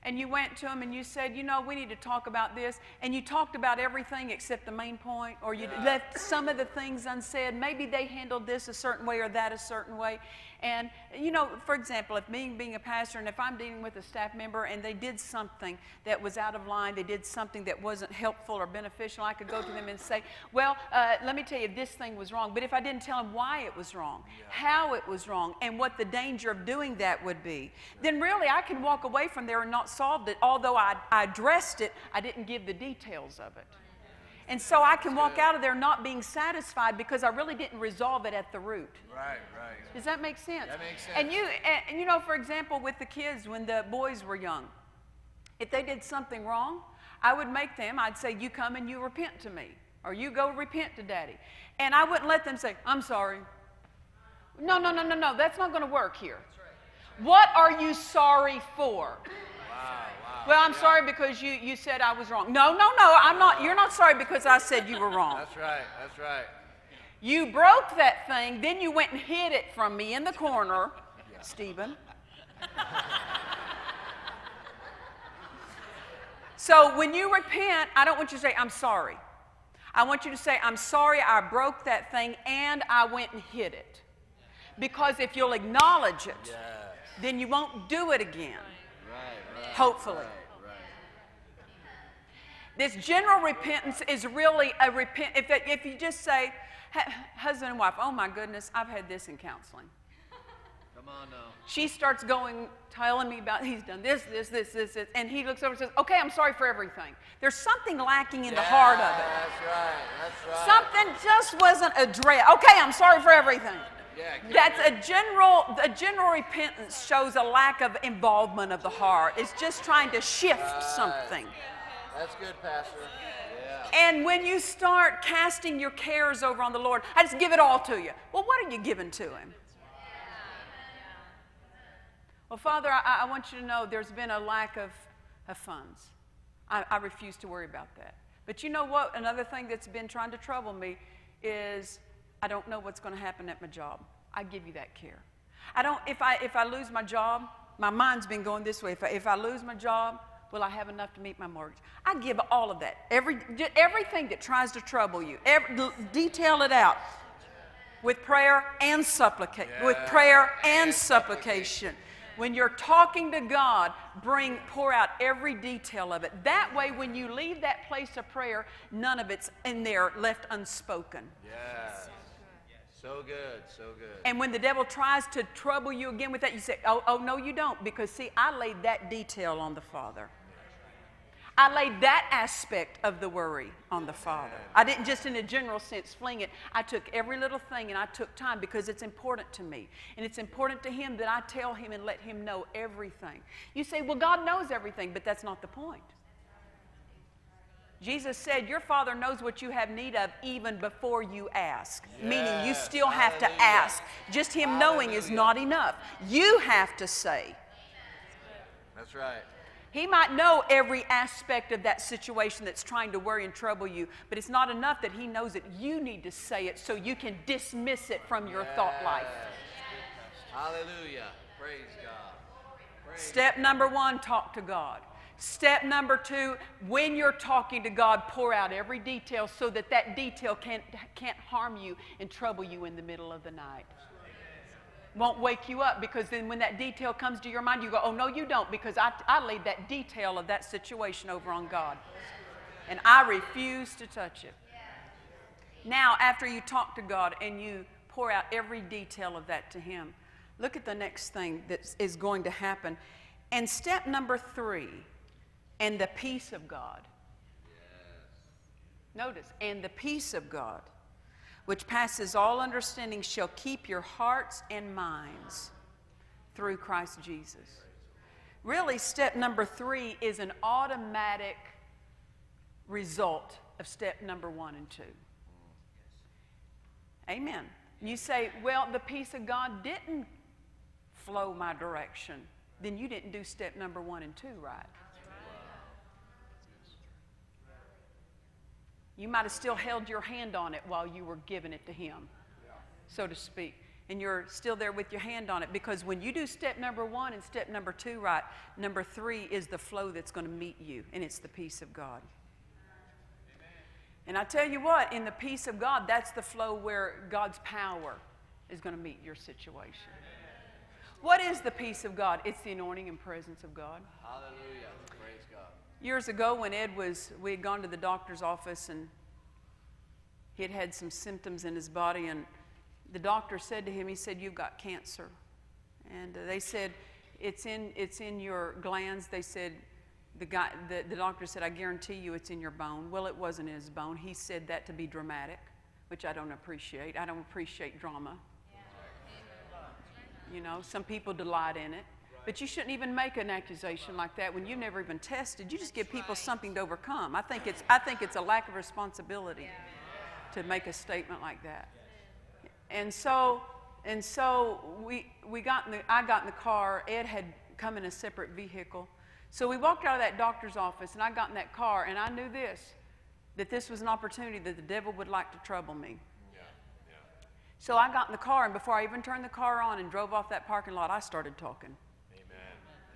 Speaker 1: and you went to them and you said, you know, we need to talk about this, and you talked about everything except the main point, or you yeah. left some of the things unsaid. Maybe they handled this a certain way or that a certain way. And, you know, for example, if me being a pastor and if I'm dealing with a staff member and they did something that was out of line, they did something that wasn't helpful or beneficial, I could go to them and say, well, uh, let me tell you, this thing was wrong. But if I didn't tell them why it was wrong, yeah. how it was wrong, and what the danger of doing that would be, then really I can walk away from there and not solved it. Although I, I addressed it, I didn't give the details of it. And so I can walk out of there not being satisfied because I really didn't resolve it at the root.
Speaker 2: Right, right.
Speaker 1: Does that make sense?
Speaker 2: That makes sense.
Speaker 1: And you, and, you know, for example, with the kids when the boys were young, if they did something wrong, I would make them, I'd say, You come and you repent to me, or you go repent to daddy. And I wouldn't let them say, I'm sorry. No, no, no, no, no, that's not going to work here. What are you sorry for? Well, I'm sorry because you, you said I was wrong. No, no, no, I'm not. You're not sorry because I said you were wrong.
Speaker 2: That's right. That's right.
Speaker 1: You broke that thing, then you went and hid it from me in the corner, yeah. Stephen. so when you repent, I don't want you to say, I'm sorry. I want you to say, I'm sorry I broke that thing and I went and hid it. Because if you'll acknowledge it, yes. then you won't do it again. Hopefully. This general repentance is really a repent. If, if you just say, husband and wife, oh my goodness, I've had this in counseling.
Speaker 2: Come on now.
Speaker 1: She starts going, telling me about he's done this, this, this, this, this, and he looks over and says, okay, I'm sorry for everything. There's something lacking in yeah, the heart of it.
Speaker 2: That's right. That's
Speaker 1: right. Something just wasn't addressed. Okay, I'm sorry for everything. Yeah, That's a general, a general repentance shows a lack of involvement of the heart. It's just trying to shift right. something.
Speaker 2: That's good, Pastor. Yeah.
Speaker 1: And when you start casting your cares over on the Lord, I just give it all to you. Well, what are you giving to Him? Well, Father, I, I want you to know there's been a lack of, of funds. I, I refuse to worry about that. But you know what? Another thing that's been trying to trouble me is I don't know what's going to happen at my job. I give you that care. I don't, if I, if I lose my job, my mind's been going this way. If I, if I lose my job, Will I have enough to meet my mortgage? I give all of that. Every, everything that tries to trouble you, every, detail it out with prayer and supplication. Yeah. With prayer and supplication. When you're talking to God, bring pour out every detail of it. That way, when you leave that place of prayer, none of it's in there left unspoken.
Speaker 2: Yes. So good, so good.
Speaker 1: And when the devil tries to trouble you again with that, you say, Oh, oh no, you don't. Because, see, I laid that detail on the Father. I laid that aspect of the worry on the Father. I didn't just in a general sense fling it. I took every little thing and I took time because it's important to me. And it's important to Him that I tell Him and let Him know everything. You say, well, God knows everything, but that's not the point. Jesus said, Your Father knows what you have need of even before you ask. Yes. Meaning you still have Hallelujah. to ask. Just Him Hallelujah. knowing is not enough. You have to say.
Speaker 2: That's right.
Speaker 1: He might know every aspect of that situation that's trying to worry and trouble you, but it's not enough that He knows it. You need to say it so you can dismiss it from your thought life.
Speaker 2: Hallelujah. Praise God. Praise
Speaker 1: Step number one talk to God. Step number two, when you're talking to God, pour out every detail so that that detail can't, can't harm you and trouble you in the middle of the night. Won't wake you up because then when that detail comes to your mind, you go, oh, no, you don't, because I, I laid that detail of that situation over on God. And I refuse to touch it. Now, after you talk to God and you pour out every detail of that to Him, look at the next thing that is going to happen. And step number three, and the peace of God. Yes. Notice, and the peace of God, which passes all understanding, shall keep your hearts and minds through Christ Jesus. Really, step number three is an automatic result of step number one and two. Amen. You say, well, the peace of God didn't flow my direction. Then you didn't do step number one and two right. You might have still held your hand on it while you were giving it to Him, so to speak. And you're still there with your hand on it because when you do step number one and step number two right, number three is the flow that's going to meet you, and it's the peace of God. And I tell you what, in the peace of God, that's the flow where God's power is going to meet your situation. What is the peace of God? It's the anointing and presence of God.
Speaker 2: Hallelujah.
Speaker 1: Years ago, when Ed was, we had gone to the doctor's office and he had had some symptoms in his body, and the doctor said to him, he said, You've got cancer. And they said, it's in, it's in your glands. They said, the, guy, the, the doctor said, I guarantee you it's in your bone. Well, it wasn't in his bone. He said that to be dramatic, which I don't appreciate. I don't appreciate drama. You know, some people delight in it. But you shouldn't even make an accusation like that when you've never even tested. You just give people something to overcome. I think it's, I think it's a lack of responsibility to make a statement like that. And so, and so we, we got in the, I got in the car. Ed had come in a separate vehicle. So we walked out of that doctor's office, and I got in that car, and I knew this that this was an opportunity that the devil would like to trouble me.
Speaker 2: Yeah. Yeah.
Speaker 1: So I got in the car, and before I even turned the car on and drove off that parking lot, I started talking.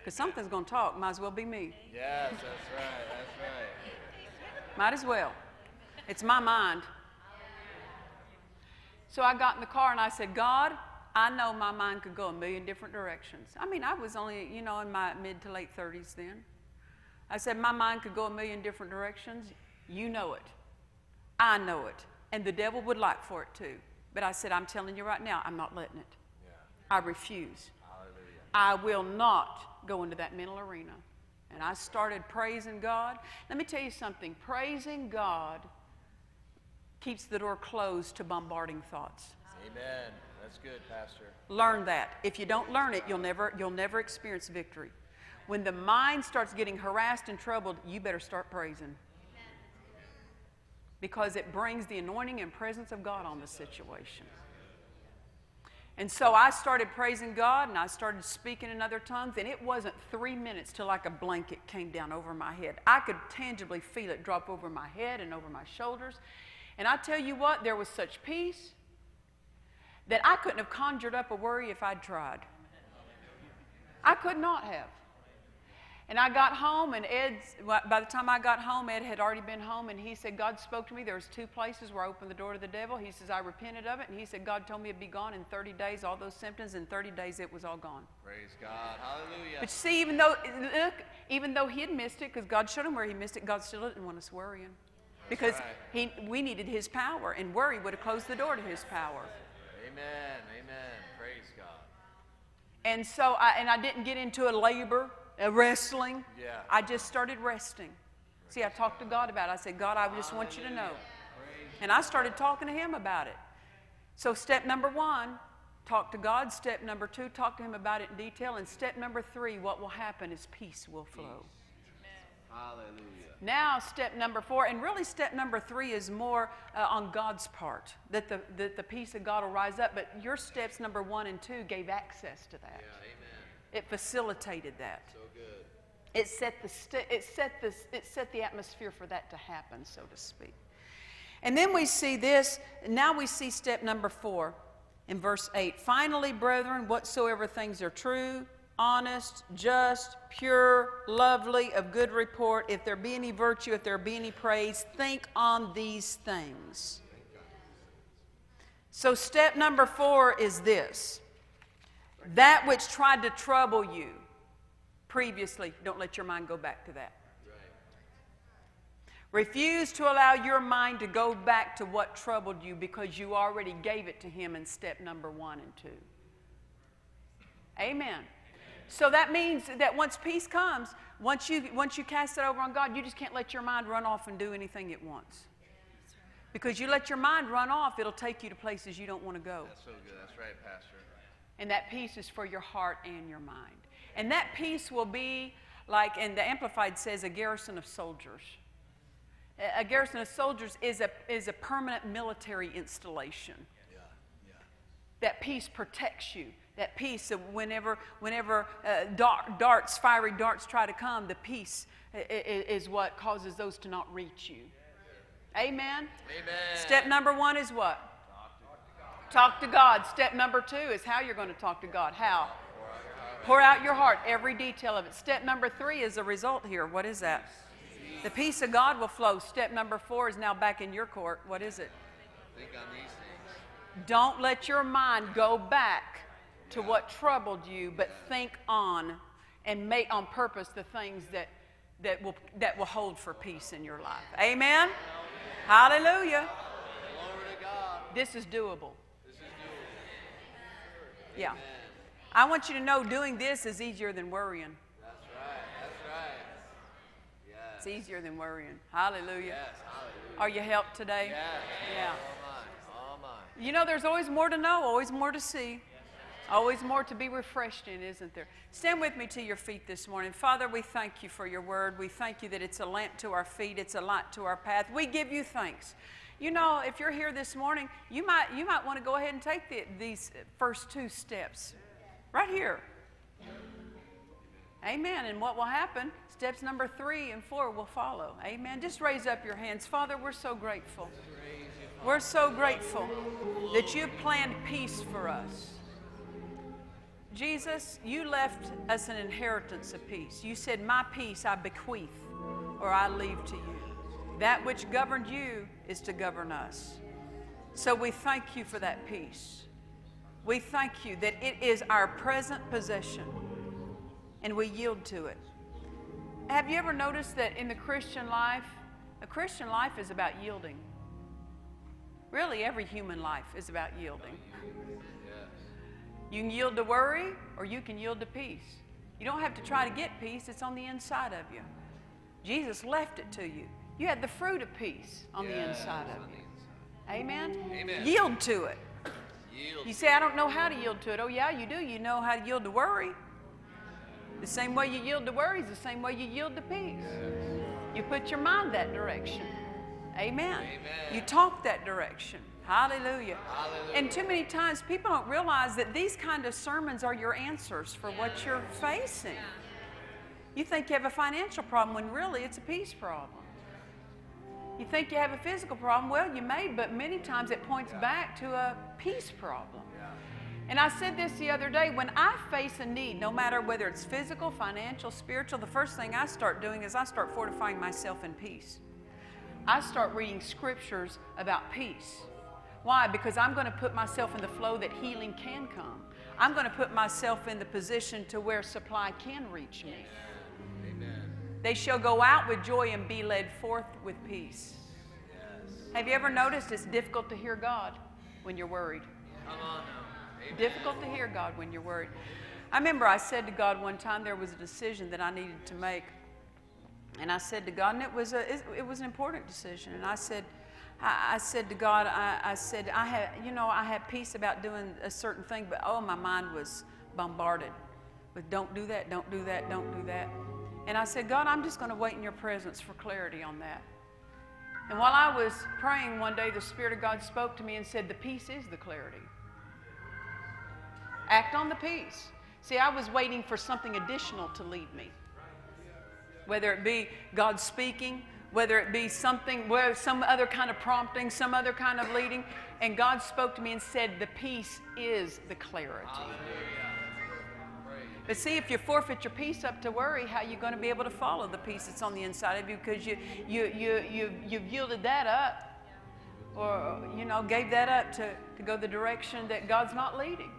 Speaker 1: Because something's going to talk, might as well be me.
Speaker 2: Yes, that's right. That's right.
Speaker 1: Might as well. It's my mind. So I got in the car and I said, God, I know my mind could go a million different directions. I mean, I was only, you know, in my mid to late 30s then. I said, my mind could go a million different directions. You know it. I know it. And the devil would like for it too. But I said, I'm telling you right now, I'm not letting it.
Speaker 2: Yeah.
Speaker 1: I refuse.
Speaker 2: Hallelujah.
Speaker 1: I will not go into that mental arena. And I started praising God. Let me tell you something praising God keeps the door closed to bombarding thoughts.
Speaker 2: Amen. That's good, Pastor.
Speaker 1: Learn that. If you don't learn it, you'll never, you'll never experience victory. When the mind starts getting harassed and troubled, you better start praising. Because it brings the anointing and presence of God on the situation. And so I started praising God and I started speaking in other tongues, and it wasn't three minutes till like a blanket came down over my head. I could tangibly feel it drop over my head and over my shoulders. And I tell you what, there was such peace that I couldn't have conjured up a worry if I'd tried. I could not have. And I got home, and Ed, by the time I got home, Ed had already been home, and he said, God spoke to me. There was two places where I opened the door to the devil. He says, I repented of it, and he said, God told me it'd be gone in 30 days, all those symptoms. In 30 days, it was all gone.
Speaker 2: Praise God. Hallelujah.
Speaker 1: But see, even though, look, even though he had missed it, because God showed him where he missed it, God still didn't want us worrying. Because
Speaker 2: right.
Speaker 1: he, we needed his power, and worry would have closed the door to his power.
Speaker 2: Amen. Amen. Praise God.
Speaker 1: And so, I, and I didn't get into a labor, a wrestling.
Speaker 2: Yeah.
Speaker 1: I just started resting. See, I talked to God about it. I said, God, I just want you to know. And I started talking to Him about it. So, step number one, talk to God. Step number two, talk to Him about it in detail. And step number three, what will happen is peace will flow.
Speaker 2: Hallelujah.
Speaker 1: Now, step number four, and really step number three is more uh, on God's part, that the, that the peace of God will rise up. But your steps number one and two gave access to that,
Speaker 2: Yeah.
Speaker 1: It facilitated that.
Speaker 2: So good.
Speaker 1: It set the, st- it, set the, it set the atmosphere for that to happen, so to speak. And then we see this, now we see step number four in verse 8. Finally, brethren, whatsoever things are true, honest, just, pure, lovely, of good report, if there be any virtue, if there be any praise, think on these things. So, step number four is this that which tried to trouble you previously, don't let your mind go back to that. Refuse to allow your mind to go back to what troubled you because you already gave it to Him in step number one and two. Amen. So that means that once peace comes, once you, once you cast it over on God, you just can't let your mind run off and do anything it wants. Because you let your mind run off, it'll take you to places you don't want to go.
Speaker 2: That's so good. That's right, Pastor.
Speaker 1: And that peace is for your heart and your mind. And that peace will be like, and the Amplified says, a garrison of soldiers. A garrison of soldiers is a, is a permanent military installation.
Speaker 2: Yeah, yeah.
Speaker 1: That peace protects you. That peace, of whenever, whenever uh, dart, darts, fiery darts try to come, the peace is what causes those to not reach you. Amen?
Speaker 2: Amen.
Speaker 1: Step number one is what? Talk to God. Step number two is how you're going to talk to God. How? Pour out your heart, every detail of it. Step number three is a result here. What is that? The peace of God will flow. Step number four is now back in your court. What is it?
Speaker 2: Think on these things.
Speaker 1: Don't let your mind go back to what troubled you, but think on and make on purpose the things that, that, will, that will hold for peace in your life. Amen? Hallelujah.
Speaker 2: Glory to God.
Speaker 1: This is doable. Yeah. I want you to know doing this is easier than worrying.
Speaker 2: That's right. That's right. Yes.
Speaker 1: It's easier than worrying. Hallelujah.
Speaker 2: Yes. Hallelujah.
Speaker 1: Are you helped today?
Speaker 2: Yes.
Speaker 1: Yeah.
Speaker 2: Oh my. Oh my.
Speaker 1: You know, there's always more to know, always more to see, always more to be refreshed in, isn't there? Stand with me to your feet this morning. Father, we thank you for your word. We thank you that it's a lamp to our feet, it's a light to our path. We give you thanks. You know, if you're here this morning, you might, you might want to go ahead and take the, these first two steps right here. Amen. And what will happen? Steps number three and four will follow. Amen. Just raise up your hands. Father, we're so grateful. We're so grateful that you planned peace for us. Jesus, you left us an inheritance of peace. You said, My peace I bequeath or I leave to you. That which governed you is to govern us. So we thank you for that peace. We thank you that it is our present possession and we yield to it. Have you ever noticed that in the Christian life, a Christian life is about yielding? Really, every human life is about yielding. You can yield to worry or you can yield to peace. You don't have to try to get peace, it's on the inside of you. Jesus left it to you. You had the fruit of peace on the inside of you.
Speaker 2: inside.
Speaker 1: Amen?
Speaker 2: Amen.
Speaker 1: Yield to it.
Speaker 2: Yield.
Speaker 1: You say, I don't know how to yield to it. Oh, yeah, you do. You know how to yield to worry. The same way you yield to worry is the same way you yield to peace. You put your mind that direction. Amen.
Speaker 2: Amen.
Speaker 1: You talk that direction. Hallelujah.
Speaker 2: Hallelujah.
Speaker 1: And too many times people don't realize that these kind of sermons are your answers for what you're facing. You think you have a financial problem when really it's a peace problem. You think you have a physical problem, well, you may, but many times it points back to a peace problem. And I said this the other day when I face a need, no matter whether it's physical, financial, spiritual, the first thing I start doing is I start fortifying myself in peace. I start reading scriptures about peace. Why? Because I'm going to put myself in the flow that healing can come. I'm going to put myself in the position to where supply can reach me.
Speaker 2: Amen.
Speaker 1: They shall go out with joy and be led forth with peace.
Speaker 2: Yes.
Speaker 1: Have you ever noticed it's difficult to hear God when you're worried? Difficult to hear God when you're worried. I remember I said to God one time there was a decision that I needed to make. And I said to God, and it was, a, it, it was an important decision. And I said, I, I said to God, I, I said, I had, you know, I had peace about doing a certain thing, but oh, my mind was bombarded with don't do that, don't do that, don't do that. And I said, God, I'm just going to wait in your presence for clarity on that. And while I was praying one day, the Spirit of God spoke to me and said, The peace is the clarity. Act on the peace. See, I was waiting for something additional to lead me. whether it be God speaking, whether it be something, some other kind of prompting, some other kind of leading. And God spoke to me and said, The peace is the clarity. But see, if you forfeit your peace up to worry, how are you going to be able to follow the peace that's on the inside of you because you, you, you, you, you've yielded that up or, you know, gave that up to, to go the direction that God's not leading.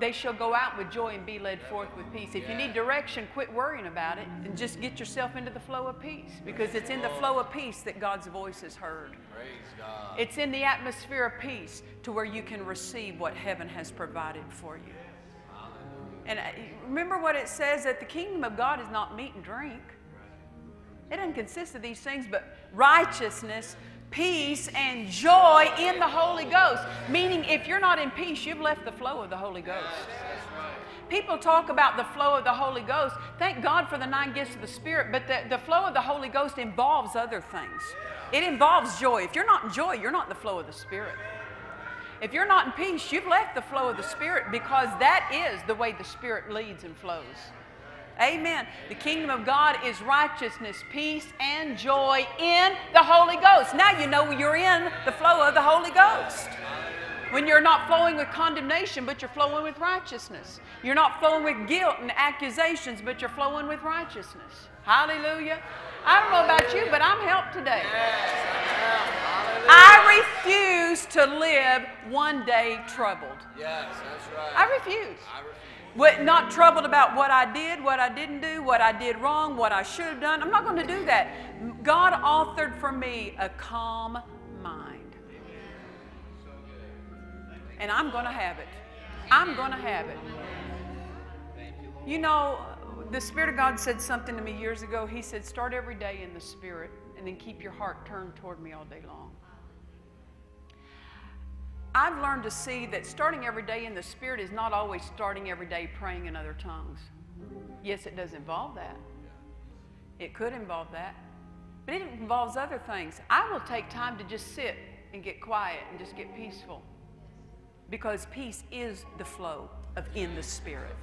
Speaker 1: They shall go out with joy and be led forth with peace. If you need direction, quit worrying about it and just get yourself into the flow of peace because it's in the flow of peace that God's voice is heard.
Speaker 2: Praise God.
Speaker 1: It's in the atmosphere of peace to where you can receive what heaven has provided for you. And uh, remember what it says that the kingdom of God is not meat and drink. It doesn't consist of these things, but righteousness, peace, and joy in the Holy Ghost. Meaning, if you're not in peace, you've left the flow of the Holy Ghost. People talk about the flow of the Holy Ghost. Thank God for the nine gifts of the Spirit, but the, the flow of the Holy Ghost involves other things. It involves joy. If you're not in joy, you're not in the flow of the Spirit. If you're not in peace, you've left the flow of the Spirit because that is the way the Spirit leads and flows. Amen. The kingdom of God is righteousness, peace, and joy in the Holy Ghost. Now you know you're in the flow of the Holy Ghost. When you're not flowing with condemnation, but you're flowing with righteousness. You're not flowing with guilt and accusations, but you're flowing with righteousness. Hallelujah. I don't know about you, but I'm helped today. I refuse to live one day troubled.
Speaker 2: Yes, that's right.
Speaker 1: I refuse.
Speaker 2: I refuse.
Speaker 1: What, not troubled about what I did, what I didn't do, what I did wrong, what I should have done. I'm not going to do that. God authored for me a calm mind. And I'm going to have it. I'm going to have it. You know, the Spirit of God said something to me years ago. He said, Start every day in the Spirit and then keep your heart turned toward me all day long. I've learned to see that starting every day in the Spirit is not always starting every day praying in other tongues. Yes, it does involve that. It could involve that. But it involves other things. I will take time to just sit and get quiet and just get peaceful. Because peace is the flow of in the Spirit.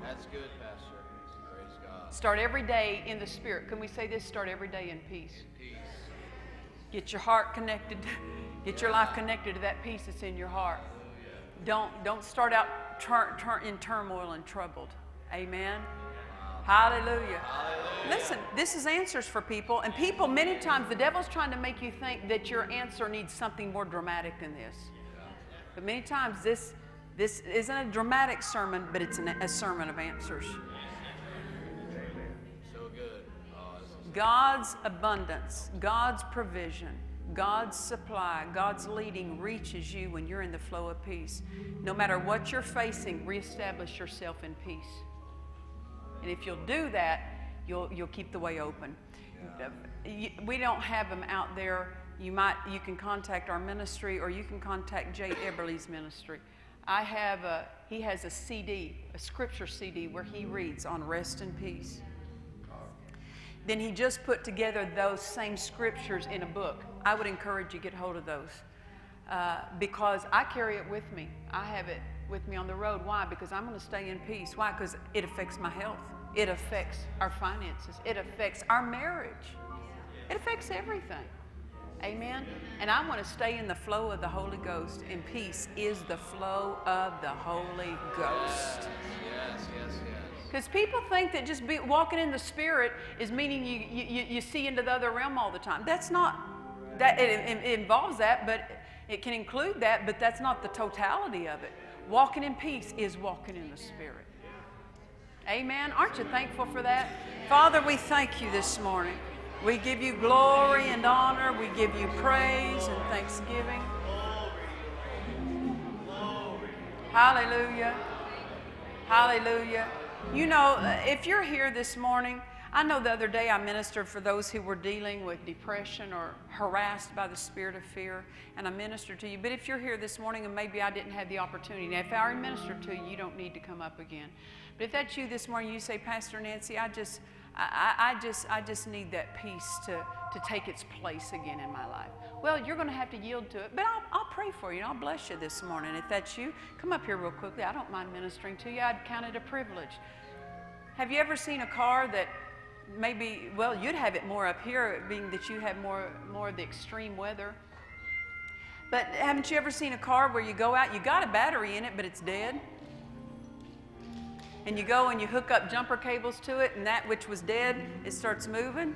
Speaker 2: That's good, Pastor.
Speaker 1: Start every day in the Spirit. Can we say this? Start every day in peace.
Speaker 2: Peace.
Speaker 1: Get your heart connected. <laughs> Get your life connected to that peace that's in your heart. Don't, don't start out tur- tur- in turmoil and troubled. Amen. Hallelujah. Listen, this is answers for people. And people, many times, the devil's trying to make you think that your answer needs something more dramatic than this. But many times, this, this isn't a dramatic sermon, but it's an, a sermon of answers. God's abundance, God's provision, God's supply, God's leading reaches you when you're in the flow of peace. No matter what you're facing, reestablish yourself in peace. And if you'll do that, you'll, you'll keep the way open. You- We don't have them out there. You might you can contact our ministry or you can contact Jay Eberly's ministry. I have a he has a CD, a scripture CD where he reads on rest and peace. Then he just put together those same scriptures in a book. I would encourage you get hold of those uh, because I carry it with me. I have it with me on the road. Why? Because I'm going to stay in peace. Why? Because it affects my health. It affects our finances. It affects our marriage. It affects everything. Amen. And I want to stay in the flow of the Holy Ghost, and peace is the flow of the Holy Ghost.
Speaker 2: yes, yes, yes.
Speaker 1: Because people think that just be, walking in the Spirit is meaning you, you, you see into the other realm all the time. That's not, that, it, it- involves that, but it can include that, but that's not the totality of it. Walking in peace is walking in the Spirit. Amen. Aren't you thankful for that? Father, we thank you this morning. We give you glory and honor. We give you praise and thanksgiving. Hallelujah. Hallelujah. You know, if you're here this morning, I know the other day I ministered for those who were dealing with depression or harassed by the spirit of fear, and I ministered to you. But if you're here this morning and maybe I didn't have the opportunity, now if I already ministered to you, you don't need to come up again. But if that's you this morning, you say, Pastor Nancy, I just, I, I just, I just need that peace to, to take its place again in my life. Well, you're going to have to yield to it, but I'll, I'll pray for you and I'll bless you this morning. If that's you, come up here real quickly. I don't mind ministering to you. I'd count it a privilege. Have you ever seen a car that maybe, well, you'd have it more up here, being that you have more, more of the extreme weather. But haven't you ever seen a car where you go out, you got a battery in it, but it's dead? And you go and you hook up jumper cables to it, and that which was dead, it starts moving?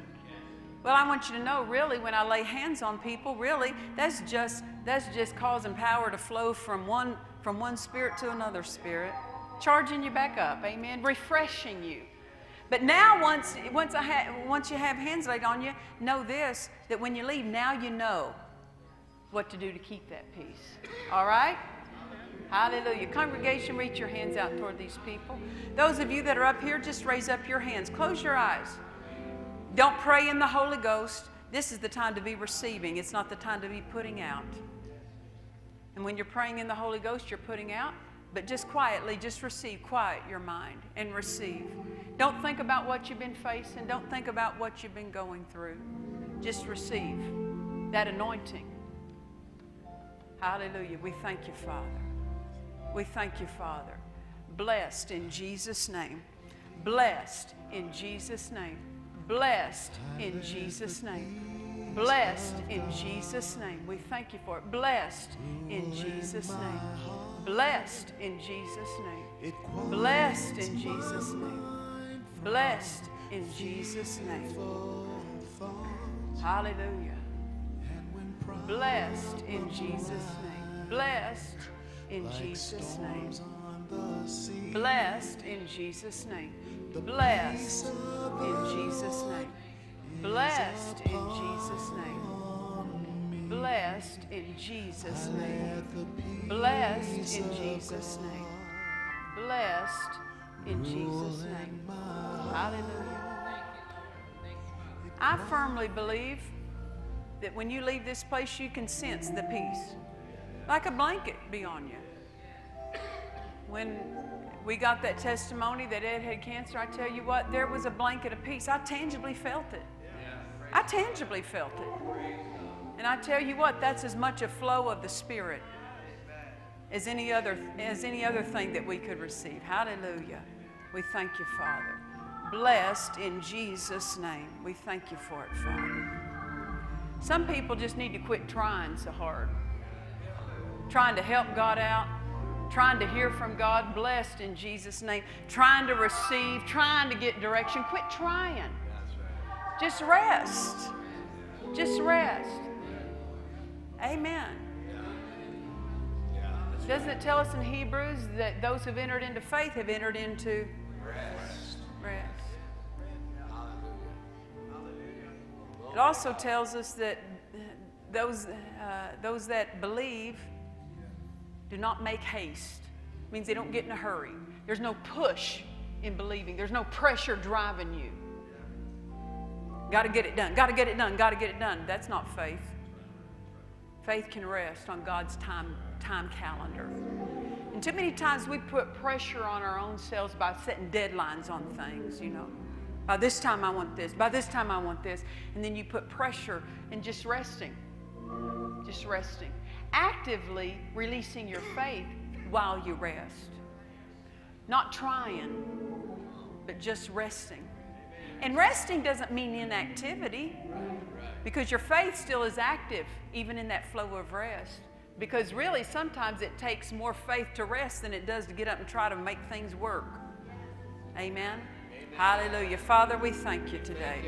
Speaker 1: Well, I want you to know, really, when I lay hands on people, really, that's just that's just causing power to flow from one from one spirit to another spirit, charging you back up, amen, refreshing you. But now, once once I ha- once you have hands laid on you, know this: that when you leave, now you know what to do to keep that peace. All right. Hallelujah. Congregation, reach your hands out toward these people. Those of you that are up here, just raise up your hands. Close your eyes. Don't pray in the Holy Ghost. This is the time to be receiving, it's not the time to be putting out. And when you're praying in the Holy Ghost, you're putting out, but just quietly, just receive. Quiet your mind and receive. Don't think about what you've been facing, don't think about what you've been going through. Just receive that anointing. Hallelujah. We thank you, Father. We thank you, Father. Blessed in Jesus' name. Blessed in Jesus' name. Blessed in Jesus' name. Blessed in Jesus' name. We thank you for it. Blessed in Jesus' name. Blessed in Jesus' name. Blessed in Jesus' name. Blessed in Jesus' name. Hallelujah. Blessed in Jesus' name. Blessed in Jesus' name. Blessed in Jesus' name. Blessed in Jesus' name. Blessed in Jesus' name. Blessed in Jesus' name. Blessed in Jesus' name. Blessed in Jesus' name. Hallelujah. I firmly believe that when you leave this place, you can sense the peace, like a blanket be on you. When we got that testimony that Ed had cancer, I tell you what, there was a blanket of peace. I tangibly felt it. I tangibly felt it. And I tell you what, that's as much a flow of the Spirit as any other, as any other thing that we could receive. Hallelujah. We thank you, Father. Blessed in Jesus' name. We thank you for it, Father. Some people just need to quit trying so hard, trying to help God out, trying to hear from God, blessed in Jesus' name, trying to receive, trying to get direction. Quit trying. Just rest. Just rest. Amen. Doesn't it tell us in Hebrews that those who've entered into faith have entered into rest? Rest. It also tells us that those, uh, those that believe do not make haste. It means they don't get in a hurry. There's no push in believing, there's no pressure driving you. Got to get it done, got to get it done, got to get it done. That's not faith. Faith can rest on God's time, time calendar. And too many times we put pressure on our own selves by setting deadlines on things, you know. By this time I want this, by this time I want this. And then you put pressure and just resting. Just resting. Actively releasing your faith while you rest. Not trying, but just resting. And resting doesn't mean inactivity because your faith still is active, even in that flow of rest. Because really, sometimes it takes more faith to rest than it does to get up and try to make things work. Amen. Hallelujah. Father, we thank you today.